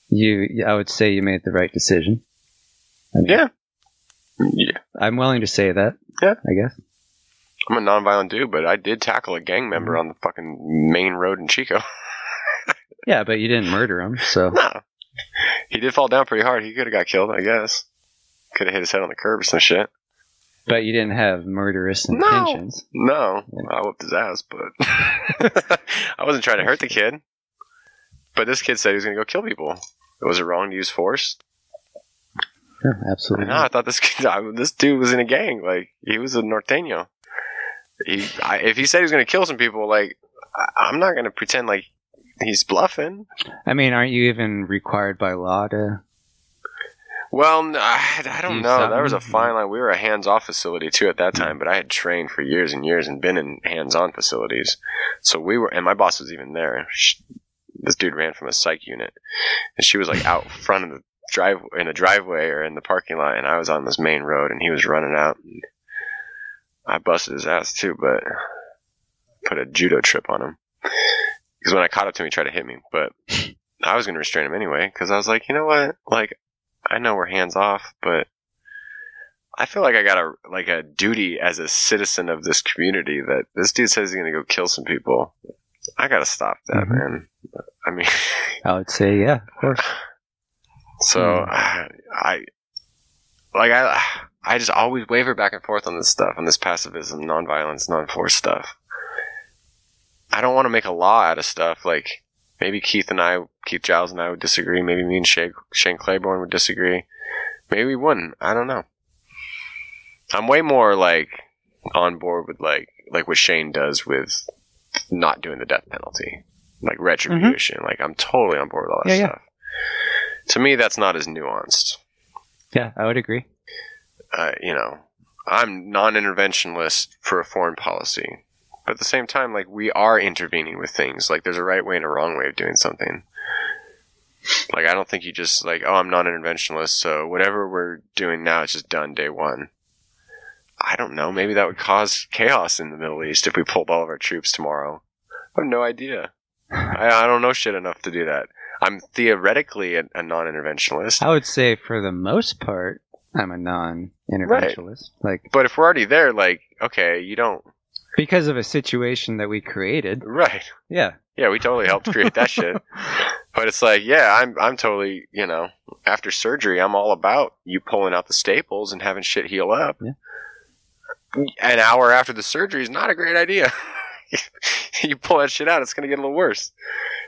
you I would say you made the right decision. I mean,
Yeah. Yeah.
I'm willing to say that.
Yeah.
I guess.
I'm a nonviolent dude, but I did tackle a gang member mm-hmm. on the fucking main road in Chico.
Yeah, but you didn't murder him, so
no. He did fall down pretty hard. He could have got killed, I guess. Could have hit his head on the curb or some shit.
But you didn't have murderous intentions.
No, I whooped his ass, but I wasn't trying to hurt the kid. But this kid said he was going to go kill people. Was it wrong to use force?
Yeah, absolutely.
No, I thought this kid, I, this dude was in a gang. Like he was a norteño. He, I, if he said he was going to kill some people, like I, I'm not going to pretend like he's bluffing.
I mean, aren't you even required by law to?
Well, I, I don't know. That was a fine line. We were a hands-off facility too at that hmm. time, but I had trained for years and years and been in hands-on facilities. So we were, and my boss was even there. Sh this dude ran from a psych unit, and she was like out front of the drive in the driveway or in the parking lot, and I was on this main road, and he was running out. And I busted his ass too, but put a judo trip on him because when I caught up to him, he tried to hit me, but I was going to restrain him anyway because I was like, you know what, like. I know we're hands off, but I feel like I got a like a duty as a citizen of this community that this dude says he's gonna go kill some people. I gotta stop that,
Mhm.
man. I mean,
I would say, yeah, of course.
so
Hmm.
I like I I just always waver back and forth on this stuff, on this pacifism, nonviolence, non-force stuff. I don't want to make a law out of stuff like maybe Keith and I, Keith Giles and I would disagree. Maybe me and Shane, Shane Claiborne would disagree. Maybe we wouldn't. I don't know. I'm way more like on board with like like what Shane does with not doing the death penalty, like retribution. Like I'm totally on board with all that
Yeah, yeah.
stuff. To me, that's not as nuanced.
Yeah, I would agree.
Uh, you know, I'm non-interventionist for a foreign policy, but at the same time, like we are intervening with things. Like there's a right way and a wrong way of doing something. Like I don't think you just like, oh, I'm non-interventionist, so whatever we're doing now is just done day one. I don't know. Maybe that would cause chaos in the Middle East if we pulled all of our troops tomorrow. I have no idea. I, I don't know shit enough to do that. I'm theoretically a, a non-interventionist,
I would say for the most part, I'm a non-interventionalist. Like
but if we're already there, like, okay, you don't.
Because of a situation that we created.
Right.
Yeah.
Yeah, we totally helped create that shit. But it's like, yeah, I'm I'm totally, you know, after surgery, I'm all about you pulling out the staples and having shit heal up.
Yeah.
An hour after the surgery is not a great idea. you pull that shit out, it's gonna get a little worse.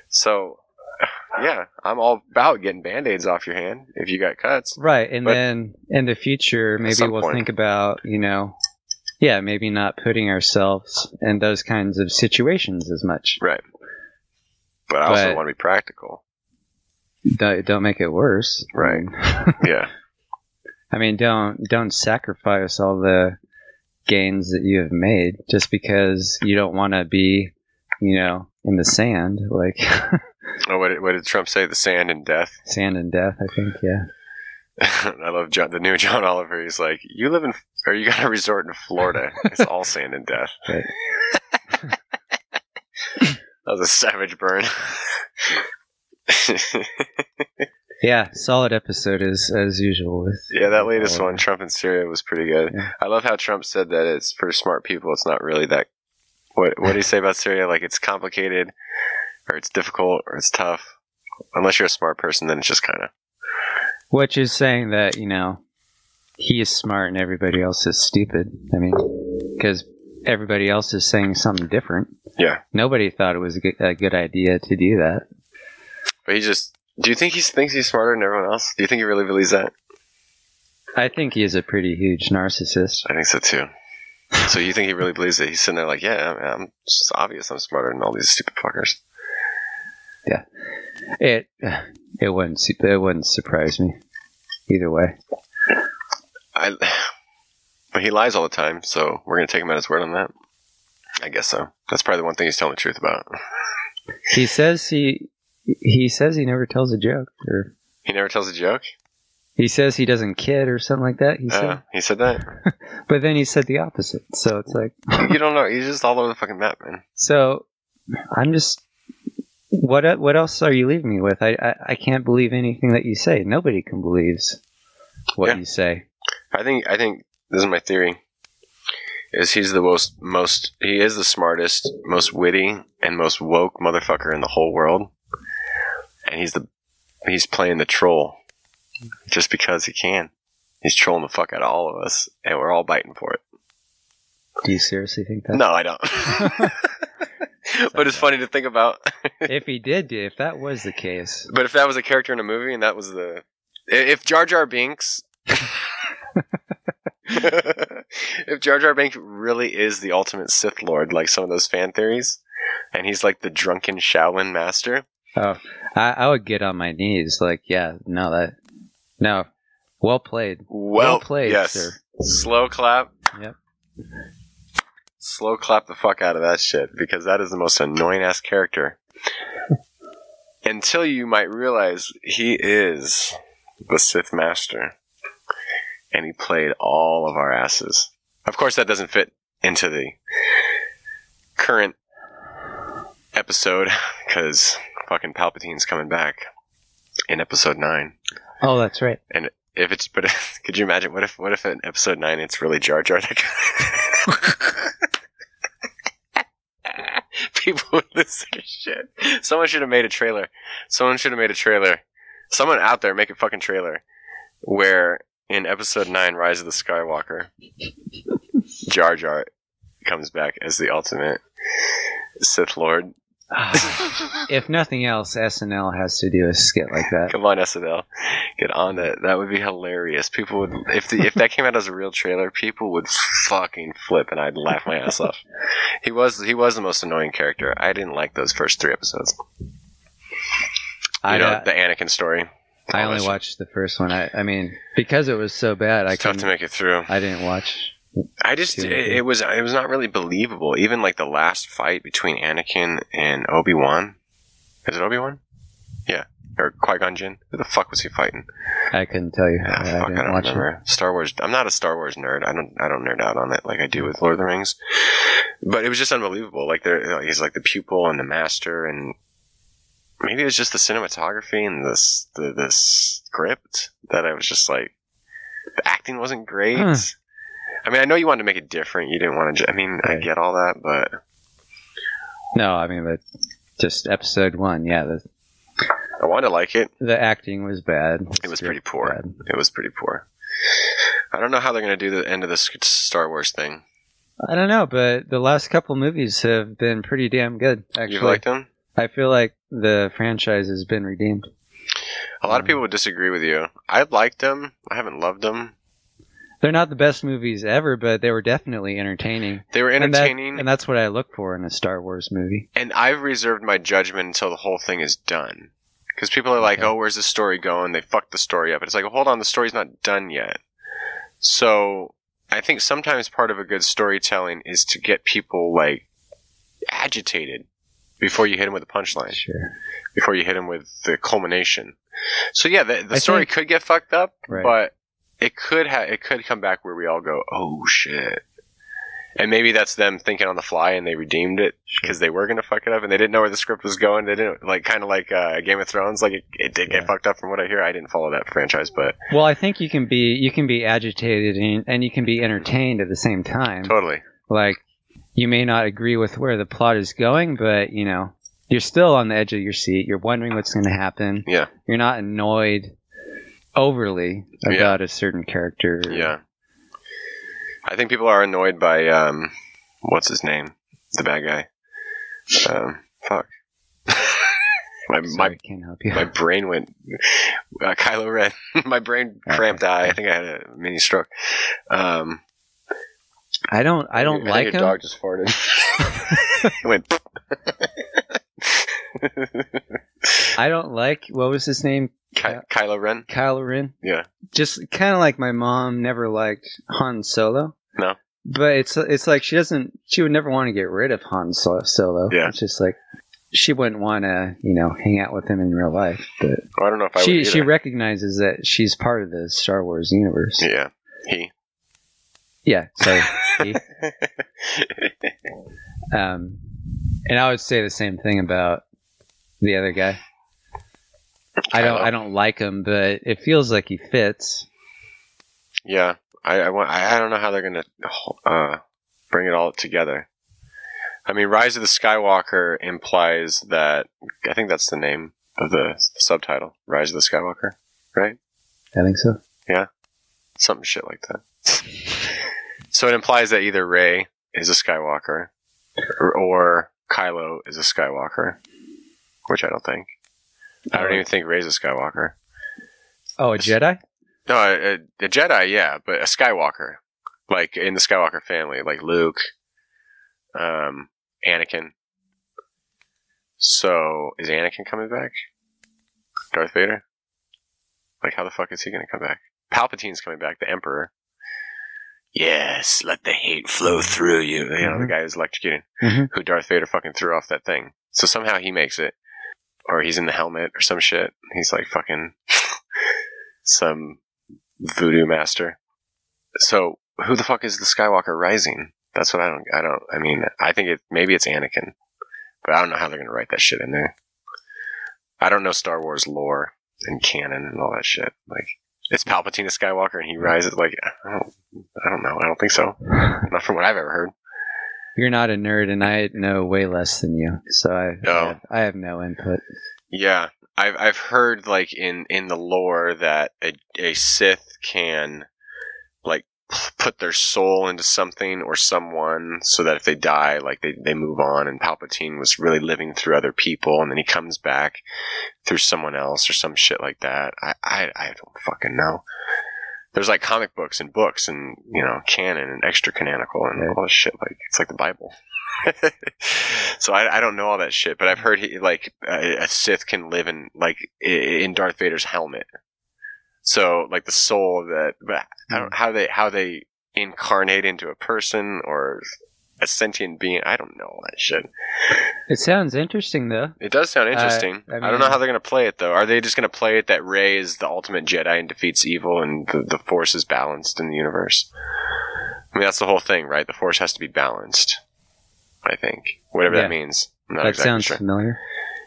So, yeah, I'm all about getting band-aids off your hand if you got cuts.
Right, and
But-
then in the future, maybe we'll
point.
think about you know, yeah, maybe not putting ourselves in those kinds of situations as much.
Right. But I also
But-
want to be practical.
Don't, don't make it worse.
Right. Yeah.
I mean, don't don't sacrifice all the gains that you have made just because you don't want to be, you know, in the sand like
Oh, what did, what did Trump say? The sand and death.
sand and death. I think, yeah.
I love John, the new John Oliver. He's like, you live in, or you got a resort in Florida. It's all sand and death.
Right.
that was a savage burn.
Yeah, solid episode as as usual with
yeah, that latest one, Trump in Syria, was pretty good.
Yeah.
I love how Trump said that it's for smart people. It's not really that. What What did he say about Syria? Like it's complicated, or it's difficult, or it's tough. Unless you're a smart person, then it's just kind of
Which is saying that, you know, he is smart and everybody else is stupid. I mean, because everybody else is saying something different.
Yeah.
Nobody thought it was a good, a good idea to do that.
But he just. Do you think he thinks he's smarter than everyone else? Do you think he really believes that?
I think he is a pretty huge narcissist.
I think so too. So you think he really believes it? He's sitting there like, yeah, I'm, it's obvious I'm smarter than all these stupid fuckers.
It it wouldn't it wouldn't surprise me either way.
I, but he lies all the time, so we're gonna take him at his word on that. I guess so. That's probably the one thing he's telling the truth about.
He says he he says he never tells a joke, or
He never tells a joke.
he says he doesn't kid or something like that. He said,
Uh, he said that.
but then he said the opposite. So it's like,
you don't know. He's just all over the fucking map, man.
so I'm just. What e- what else are you leaving me with? I, I I can't believe anything that you say. Nobody can believes what
Yeah.
you say.
I think. I think this is my theory. Is he's the most most he is the smartest, most witty, and most woke motherfucker in the whole world, and he's the he's playing the troll just because he can. He's trolling the fuck out of all of us, and we're all biting for it.
Do you seriously think that?
No, I don't. but it's funny to think about.
if he did, if that was the case,
But if that was a character in a movie and that was the if Jar Jar Binks if Jar Jar Binks really is the ultimate Sith Lord, like some of those fan theories, and he's like the drunken Shaolin master,
oh, I, I would get on my knees. Like, yeah, no, that, no, well played.
well,
played,
yes,
sir.
slow clap,
Yep.
Slow clap the fuck out of that shit because that is the most annoying ass character. Until you might realize he is the Sith Master, and he played all of our asses. Of course, that doesn't fit into the current episode because fucking Palpatine's coming back in episode nine.
Oh, that's right.
And if it's, but could you imagine what if, what if in episode nine it's really Jar Jar that guy? People would lose their shit. Someone should have made a trailer. Someone should have made a trailer. Someone out there make a fucking trailer where in episode nine, Rise of the Skywalker, Jar Jar comes back as the ultimate Sith Lord.
If nothing else, SNL has to do a skit like that.
Come on, SNL, get on that. That would be hilarious. People would, if the, if that came out as a real trailer, people would fucking flip, and I'd laugh my ass off. He was he was the most annoying character. I didn't like those first three episodes. You
I,
know,
uh,
the Anakin story.
I only watched the first one. I, I mean, because it was so bad, I
tough to make it through.
I didn't watch.
I just it, it was it was not really believable. Even like the last fight between Anakin and Obi Wan. Is it Obi Wan? Yeah, or Qui Gon Jinn. Who the fuck was he fighting?
I couldn't tell you.
Ah,
I,
fuck,
I
don't
watch it.
remember. Star Wars. I'm not a Star Wars nerd. I don't. I don't nerd out on it like I do with Lord of the Rings. But it was just unbelievable. Like there, he's like the pupil and the master, and maybe it was just the cinematography and this the the script that I was just like, the acting wasn't great.
Huh.
I mean, I know you wanted to make it different. You didn't want to. I mean, I get all that, but
No, I mean, but just episode one. Yeah, the
I wanted to like it.
the acting was bad.
It was pretty poor.
bad.
It was pretty poor. I don't know how they're going to do the end of this Star Wars thing.
I don't know, but the last couple movies have been pretty damn good. Actually,
You liked them?
I feel like the franchise has been redeemed.
A lot of
Um,
people would disagree with you. I liked them. I haven't loved them.
They're not the best movies ever, but they were definitely entertaining.
They were
And that-
entertaining,
and, that's what I look for in a Star Wars movie.
and I've reserved my judgment until the whole thing is done. Because people are like,
Okay.
"Oh, where's the story going?" They fucked the story up. It's like, hold on, the story's not done yet. So I think sometimes part of a good storytelling is to get people like agitated before you hit them with a punchline.
Sure.
before you hit him with the culmination. So yeah, the, the story
think-
could get fucked up,
Right.
but it could ha- it could come back where we all go, oh shit. And maybe that's them thinking on the fly and they redeemed it because they were going to fuck it up and they didn't know where the script was going. They didn't like kind of like uh, Game of Thrones. Like it, it did get fucked up from what I hear. I didn't follow that franchise, but
Well, I think you can be you can be agitated and, and you can be entertained at the same time.
totally.
Like you may not agree with where the plot is going, but you know you're still on the edge of your seat. You're wondering what's going to happen.
Yeah.
You're not annoyed overly
Yeah.
about a certain character.
Yeah. I think people are annoyed by um, what's his name, the bad guy. Um, fuck. my my
can't help you.
my brain went uh, Kylo Ren. my brain cramped out. I think I had a mini stroke. Um,
I don't. I don't
think
like
a
him.
dog just farted. it went.
I don't like. What was his name?
Ky- Kylo Ren.
Kylo Ren.
Yeah.
Just kind of like my mom never liked Han Solo.
No.
but it's it's like she doesn't. She would never want to get rid of Han Solo.
Yeah.
It's just like she wouldn't want to, you know, hang out with him in real life. But
Well, I don't know if I
she
would
she recognizes that she's part of the Star Wars universe.
yeah, he.
Yeah. So, he- um, and I would say the same thing about the other guy. I don't I don't like him, but it feels like he fits.
Yeah, I I, want, I don't know how they're gonna uh, bring it all together. I mean, Rise of the Skywalker implies that I think that's the name of the, the subtitle, Rise of the Skywalker, right?
I think so.
Yeah, something shit like that. so it implies that either Rey is a Skywalker, or, or Kylo is a Skywalker, which I don't think. I don't even think Rey's a Skywalker.
Oh, a Jedi?
No, a, a Jedi, yeah, but a Skywalker, like in the Skywalker family, like Luke, um, Anakin. So is Anakin coming back? Darth Vader? Like, how the fuck is he gonna come back? Palpatine's coming back, the Emperor. Yes, let the hate flow through you. You know, the
Mhm.
guy who's electrocuting,
Mhm.
who Darth Vader fucking threw off that thing. So somehow he makes it, or he's in the helmet or some shit. He's like fucking some voodoo master. So who the fuck is the Skywalker Rising? That's what I don't. I don't. I mean, I think it maybe it's Anakin, but I don't know how they're gonna write that shit in there. I don't know Star Wars lore and canon and all that shit. Like, it's Palpatine a Skywalker and he rises. Like, I don't. I don't know. I don't think so. Not from what I've ever heard.
You're not a nerd, and I know way less than you, so I, I,
Oh.
have, I have no input.
Yeah, I've I've heard like in in the lore that a, a Sith can like put their soul into something or someone so that if they die, like they they move on. And Palpatine was really living through other people, and then he comes back through someone else or some shit like that. I I, I don't fucking know. There's like comic books and books and you know canon and extra canonical and
Right.
all this shit. Like it's like the Bible. so I, I don't know all that shit, but I've heard he, like a, a Sith can live in like in Darth Vader's helmet. So like the soul that, but hmm. I don't how they how they incarnate into a person or a sentient being. I don't know that shit.
It sounds interesting, though.
It does sound interesting.
I
I, don't know how they're gonna play it though. Are they just gonna play it that Rey is the ultimate Jedi and defeats evil and the, the Force is balanced in the universe? I mean that's the whole thing, right? The Force has to be balanced. I think whatever
Yeah.
that means. I'm not
that
exactly
sounds
sure.
familiar.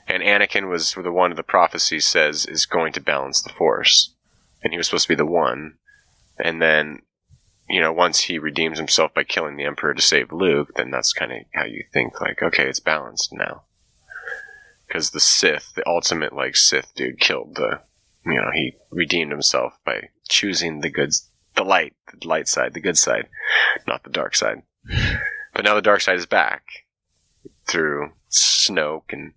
And Anakin was the one the prophecy says is going to balance the Force, and he was supposed to be the one. And then, you know, once he redeems himself by killing the Emperor to save Luke, then that's kind of how you think, like, okay, it's balanced now. Because the Sith, the ultimate like Sith dude, killed the, you know, he redeemed himself by choosing the good, the light, the light side, the good side, not the dark side. But now the dark side is back through Snoke and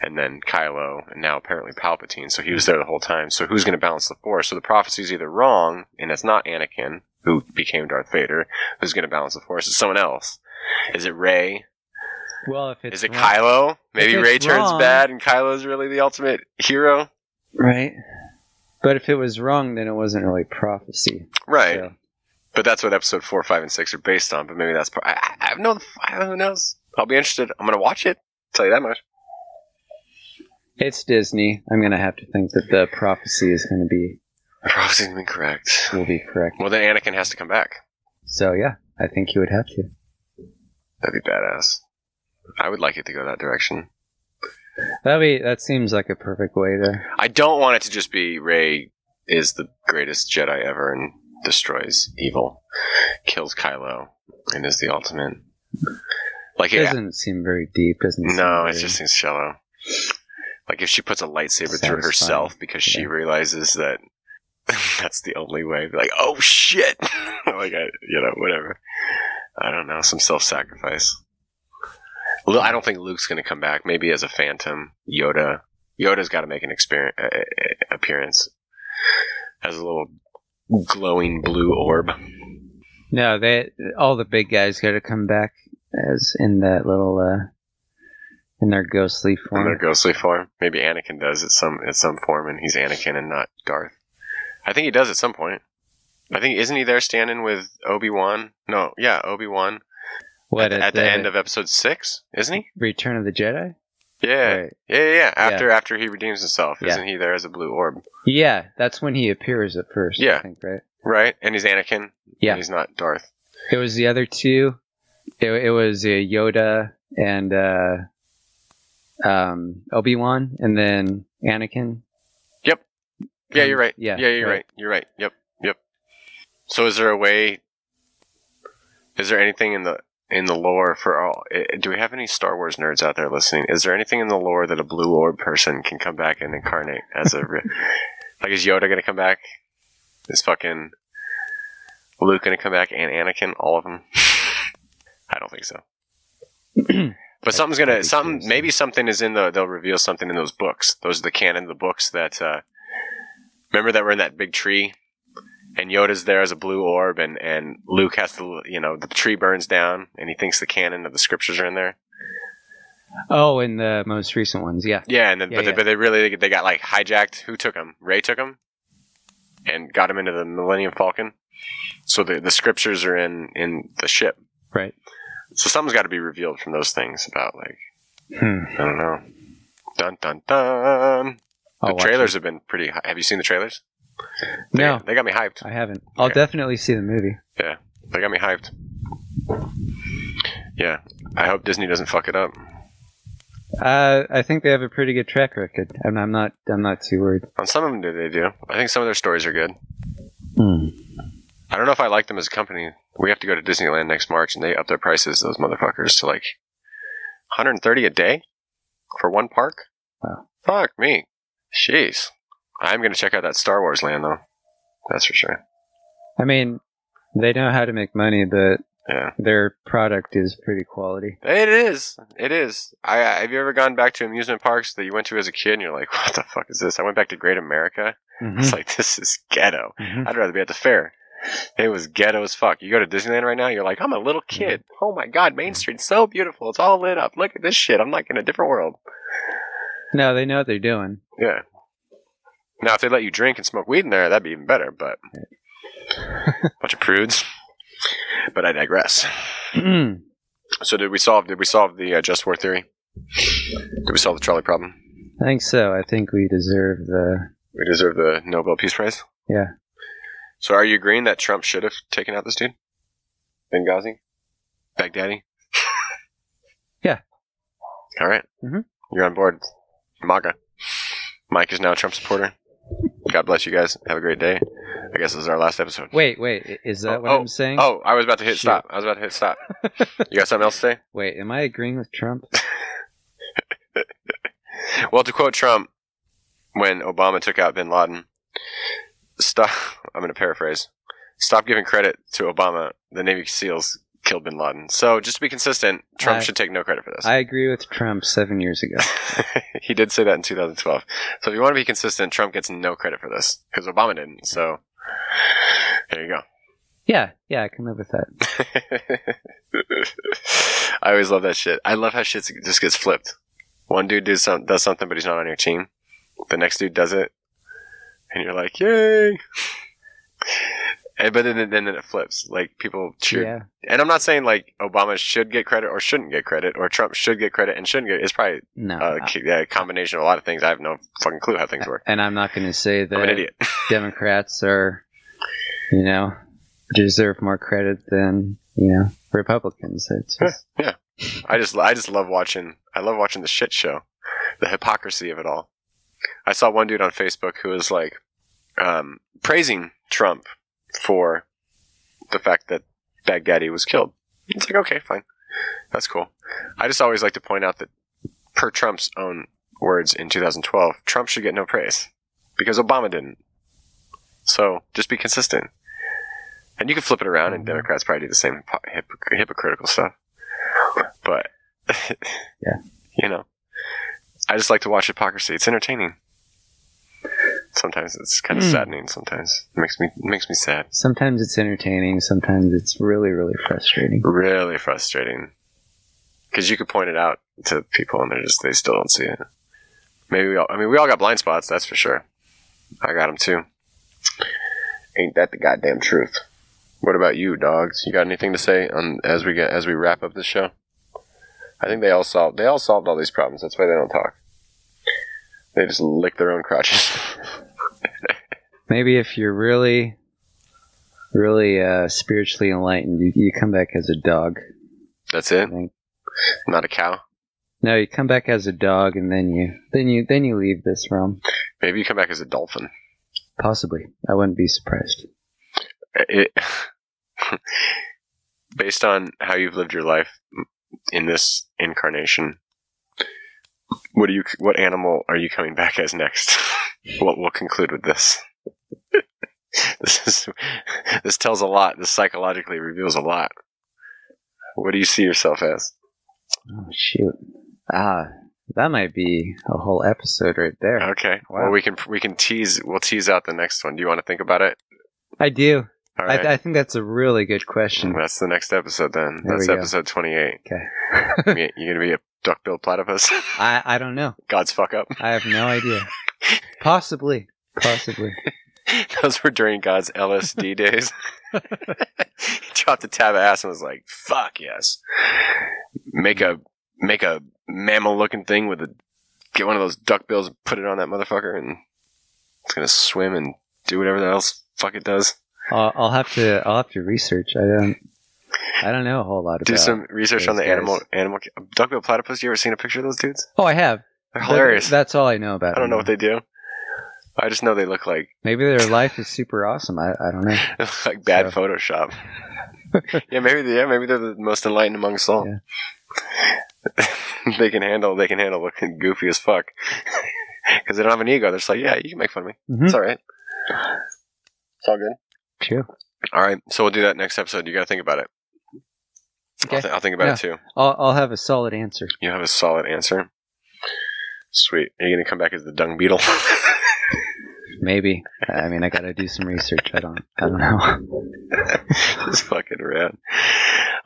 and then Kylo, and now apparently Palpatine. So he was there the whole time. So who's going to balance the Force? So the prophecy is either wrong, and it's not Anakin who became Darth Vader. Who's going to balance the Force? Is someone else. Is it Rey?
Well, if it's
Is it
wrong-
Kylo? Maybe
it's
Rey turns
wrong-
bad, and Kylo's really the ultimate hero.
right? But if it was wrong, then it wasn't really prophecy.
Right.
So,
But that's what episode four, five, and six are based on. But maybe that's. Part, I, I I have no. I, who knows? I'll be interested. I'm going to watch it. tell you that much.
it's Disney. I'm gonna have to think that the prophecy is gonna be
Prophecy's correct.
will be correct.
Well, then Anakin has to come back.
So yeah, I think you would have to.
That'd be badass. I would like it to go that direction.
That be that seems like a perfect way to.
I don't want it to just be Rey is the greatest Jedi ever and destroys evil, kills Kylo, and is the ultimate. Like,
It doesn't seem very deep, doesn't it?
no, it just seems shallow. Like if she puts a lightsaber through herself because she
Yeah.
realizes that that's the only way. Like, oh shit! like, I, you know, whatever. I don't know, some self-sacrifice. I don't think Luke's going to come back. Maybe as a Phantom, Yoda. Yoda's got to make an experience, uh, uh, appearance as a little glowing blue orb.
No, they all the big guys got to come back as in that little uh in their ghostly form.
in their ghostly form. Maybe Anakin does at some at some form, and he's Anakin and not Darth. I think he does at some point. I think isn't he there standing with Obi Wan? No, yeah, Obi Wan
What
at, at the, end of episode six, isn't he?
Return of the Jedi?
Yeah,
Right.
yeah, yeah, yeah. After after he redeems himself,
Yeah.
isn't he there as a blue orb?
Yeah, that's when he appears at first.
Yeah.
I think right.
Right, and he's Anakin.
Yeah.
he's not Darth.
It was the other two. It, it was uh, Yoda and uh, um, Obi Wan, and then Anakin.
Yeah,
Um,
you're right.
yeah,
yeah, you're
right.
right. You're right. Yep, yep. So, is there a way? Is there anything in the in the lore for all? eh, Do we have any Star Wars nerds out there listening? Is there anything in the lore that a blue orb person can come back and incarnate as a like? Is Yoda gonna come back? Is fucking Luke gonna come back and Anakin? All of them? I don't think so. But something's gonna something maybe something is in the they'll reveal something in those books. Those are the canon, the books that uh remember that we're in that big tree and Yoda's there as a blue orb and and Luke has to you know, the tree burns down and he thinks the canon of the scriptures are in there.
Oh, in the most recent ones, yeah.
Yeah, and then
Yeah,
but,
yeah.
They, but they really they got like hijacked. Who took him? Rey took him and got him into the Millennium Falcon. So the the scriptures are in in the ship.
Right.
So something's got to be revealed from those things about like
Hmm.
I don't know. Dun dun dun.
I'll
the trailers
it.
have been pretty. Hi- have you seen the trailers? They,
No,
they got me hyped.
I haven't. I'll
Okay.
definitely see the movie.
Yeah, they got me hyped. Yeah, I hope Disney doesn't fuck it up.
Uh, I think they have a pretty good track record, and I'm not. I'm not too worried.
On some of them, do they do? I think some of their stories are good.
Hmm.
I don't know if I like them as a company. We have to go to Disneyland next March, and they up their prices, those motherfuckers, to like 130 a day for one park.
Wow.
Fuck me. Jeez. I'm gonna check out that Star Wars land though. That's for sure.
I mean, they know how to make money, but
Yeah.
their product is pretty quality.
It is. It is. I I- have you ever gone back to amusement parks that you went to as a kid and you're like, what the fuck is this? I went back to Great America.
Mhm.
It's like this is ghetto.
Mhm.
I'd rather be at the fair. It was ghetto as fuck. You go to Disneyland right now, you're like, I'm a little kid. Oh my god, Main Street's so beautiful. It's all lit up. Look at this shit. I'm like in a different world.
No, they know what they're doing.
Yeah. Now, if they let you drink and smoke weed in there, that'd be even better. But bunch of prudes. But I digress.
I
So did we solve? Did we solve the uh, just war theory? Did we solve the trolley problem?
I think so. I think we deserve the.
We deserve the Nobel Peace Prize.
Yeah.
So are you agreeing that Trump should have taken out this dude? Benghazi? Baghdadi?
Yeah.
All right.
Mhm.
You're on board. MAGA. Mike is now a Trump supporter. God bless you guys. Have a great day. I guess this is our last episode.
Wait, wait. Is that
Oh,
what
oh,
I'm saying?
Oh, I was about to hit
Shoot.
stop. I was about to hit stop. you got something else to say?
Wait, am I agreeing with Trump?
Well, to quote Trump, when Obama took out bin Laden, stop. I'm going to paraphrase. Stop giving credit to Obama. The Navy SEALs killed bin Laden. So, just to be consistent, Trump
I-
should take no credit for this.
I agree with Trump seven years ago.
he did say that in 2012. So, if you want to be consistent, Trump gets no credit for this because Obama didn't. So, there you go.
Yeah, yeah, I can live with that.
I always love that shit. I love how shit just gets flipped. One dude does, some, does something, but he's not on your team. The next dude does it, and you're like, "Yay!" And, but then, then it flips. Like people cheer.
Yeah,
And I'm not saying like Obama should get credit or shouldn't get credit, or Trump should get credit and shouldn't get. It's probably
no.
a,
I-
yeah, a combination of a lot of things. I have no fucking clue how things work.
and I'm not going to say that
I'm an idiot.
Democrats are, you know, deserve more credit than you know Republicans. It's just,
I just I just love watching I love watching the shit show. The hypocrisy of it all. I saw one dude on Facebook who was like um, praising Trump for the fact that Baghdadi was killed. It's like okay, fine. That's cool. I just always like to point out that per Trump's own words in 2012, Trump should get no praise because Obama didn't. So just be consistent. And you can flip it around, and mm-hmm. Democrats probably do the same hypocr- hypocritical stuff. But
Yeah.
you know, I just like to watch hypocrisy. It's entertaining. Sometimes it's kind of
Hmm.
saddening. Sometimes it makes me it makes me sad.
sometimes it's entertaining. Sometimes it's really, really frustrating.
Really frustrating. Because you could point it out to people, and they just they still don't see it. Maybe we all. I mean, we all got blind spots. That's for sure. I got them too. Ain't that the goddamn truth? What about you, dogs? You got anything to say on as we get as we wrap up this show? I think they all solved they all solved all these problems. That's why they don't talk. They just lick their own crotches.
Maybe if you're really, really uh, spiritually enlightened, you, you come back as a dog.
That's it. Not a cow.
No, you come back as a dog, and then you then you then you leave this realm.
Maybe you come back as a dolphin.
Possibly, I wouldn't be surprised.
It, based on how you've lived your life in this incarnation, what do you? What animal are you coming back as next? What we'll conclude with this. this is this tells a lot. This psychologically reveals a lot. What do you see yourself as?
Oh shoot! Ah, that might be a whole episode right there.
Okay.
Wow.
Well, we can we can tease. We'll tease out the next one. Do you want to think about it?
I do.
All
I,
right.
I think that's a really good question.
That's the next episode then.
There
That's episode twenty-eight.
Okay.
you're gonna be a duck-billed platypus?
I I don't know.
God's fuck up.
I have no idea. Possibly. Possibly.
Those were during God's LSD days. he dropped a tab of ass and was like, "Fuck yes, make a make a mammal-looking thing with a get one of those duck bills, and put it on that motherfucker, and it's gonna swim and do whatever the else fuck it does.
I'll, I'll have to I'll have to research. I don't I don't know a whole lot about.
Do some research on the animal
guys.
animal duck-billed platypus. You ever seen a picture of those dudes?
Oh, I have.
They're hilarious.
That's all I know about.
I don't know what they do. I just know they look like
Maybe their life is super awesome. I, I don't know.
Like bad
So-
Photoshop. yeah, maybe they, yeah, maybe they're the most enlightened among us all. they can handle they can handle looking goofy as fuck because they don't have an ego. They're just like, yeah, you can make fun of me.
Mhm.
It's all right. It's all good.
True.
All right, so we'll do that next episode. You got to think about it.
Okay.
I'll, th- I'll think about
Yeah.
it too.
I'll I'll have a solid answer.
You have a solid answer. Sweet. Are you gonna come back as the dung beetle?
Maybe. I mean, I got to do some research. I don't. I don't know.
It's fucking rad.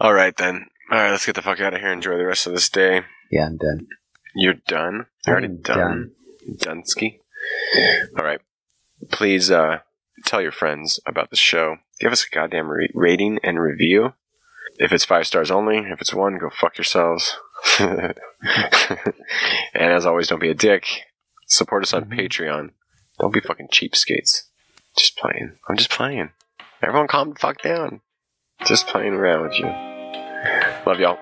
All right then. All right, let's get the fuck out of here. Enjoy the rest of this day.
Yeah, I'm done.
You're done. You're already
I'm
done. Dunsky. All right. Please uh, tell your friends about the show. Give us a goddamn re- rating and review. If it's five stars only, if it's one, go fuck yourselves. and as always, don't be a dick. Support us on
Mhm.
Patreon. Don't be fucking cheapskates. Just playing. I'm just playing. Everyone calm the fuck down. Just playing around with you. Love y'all.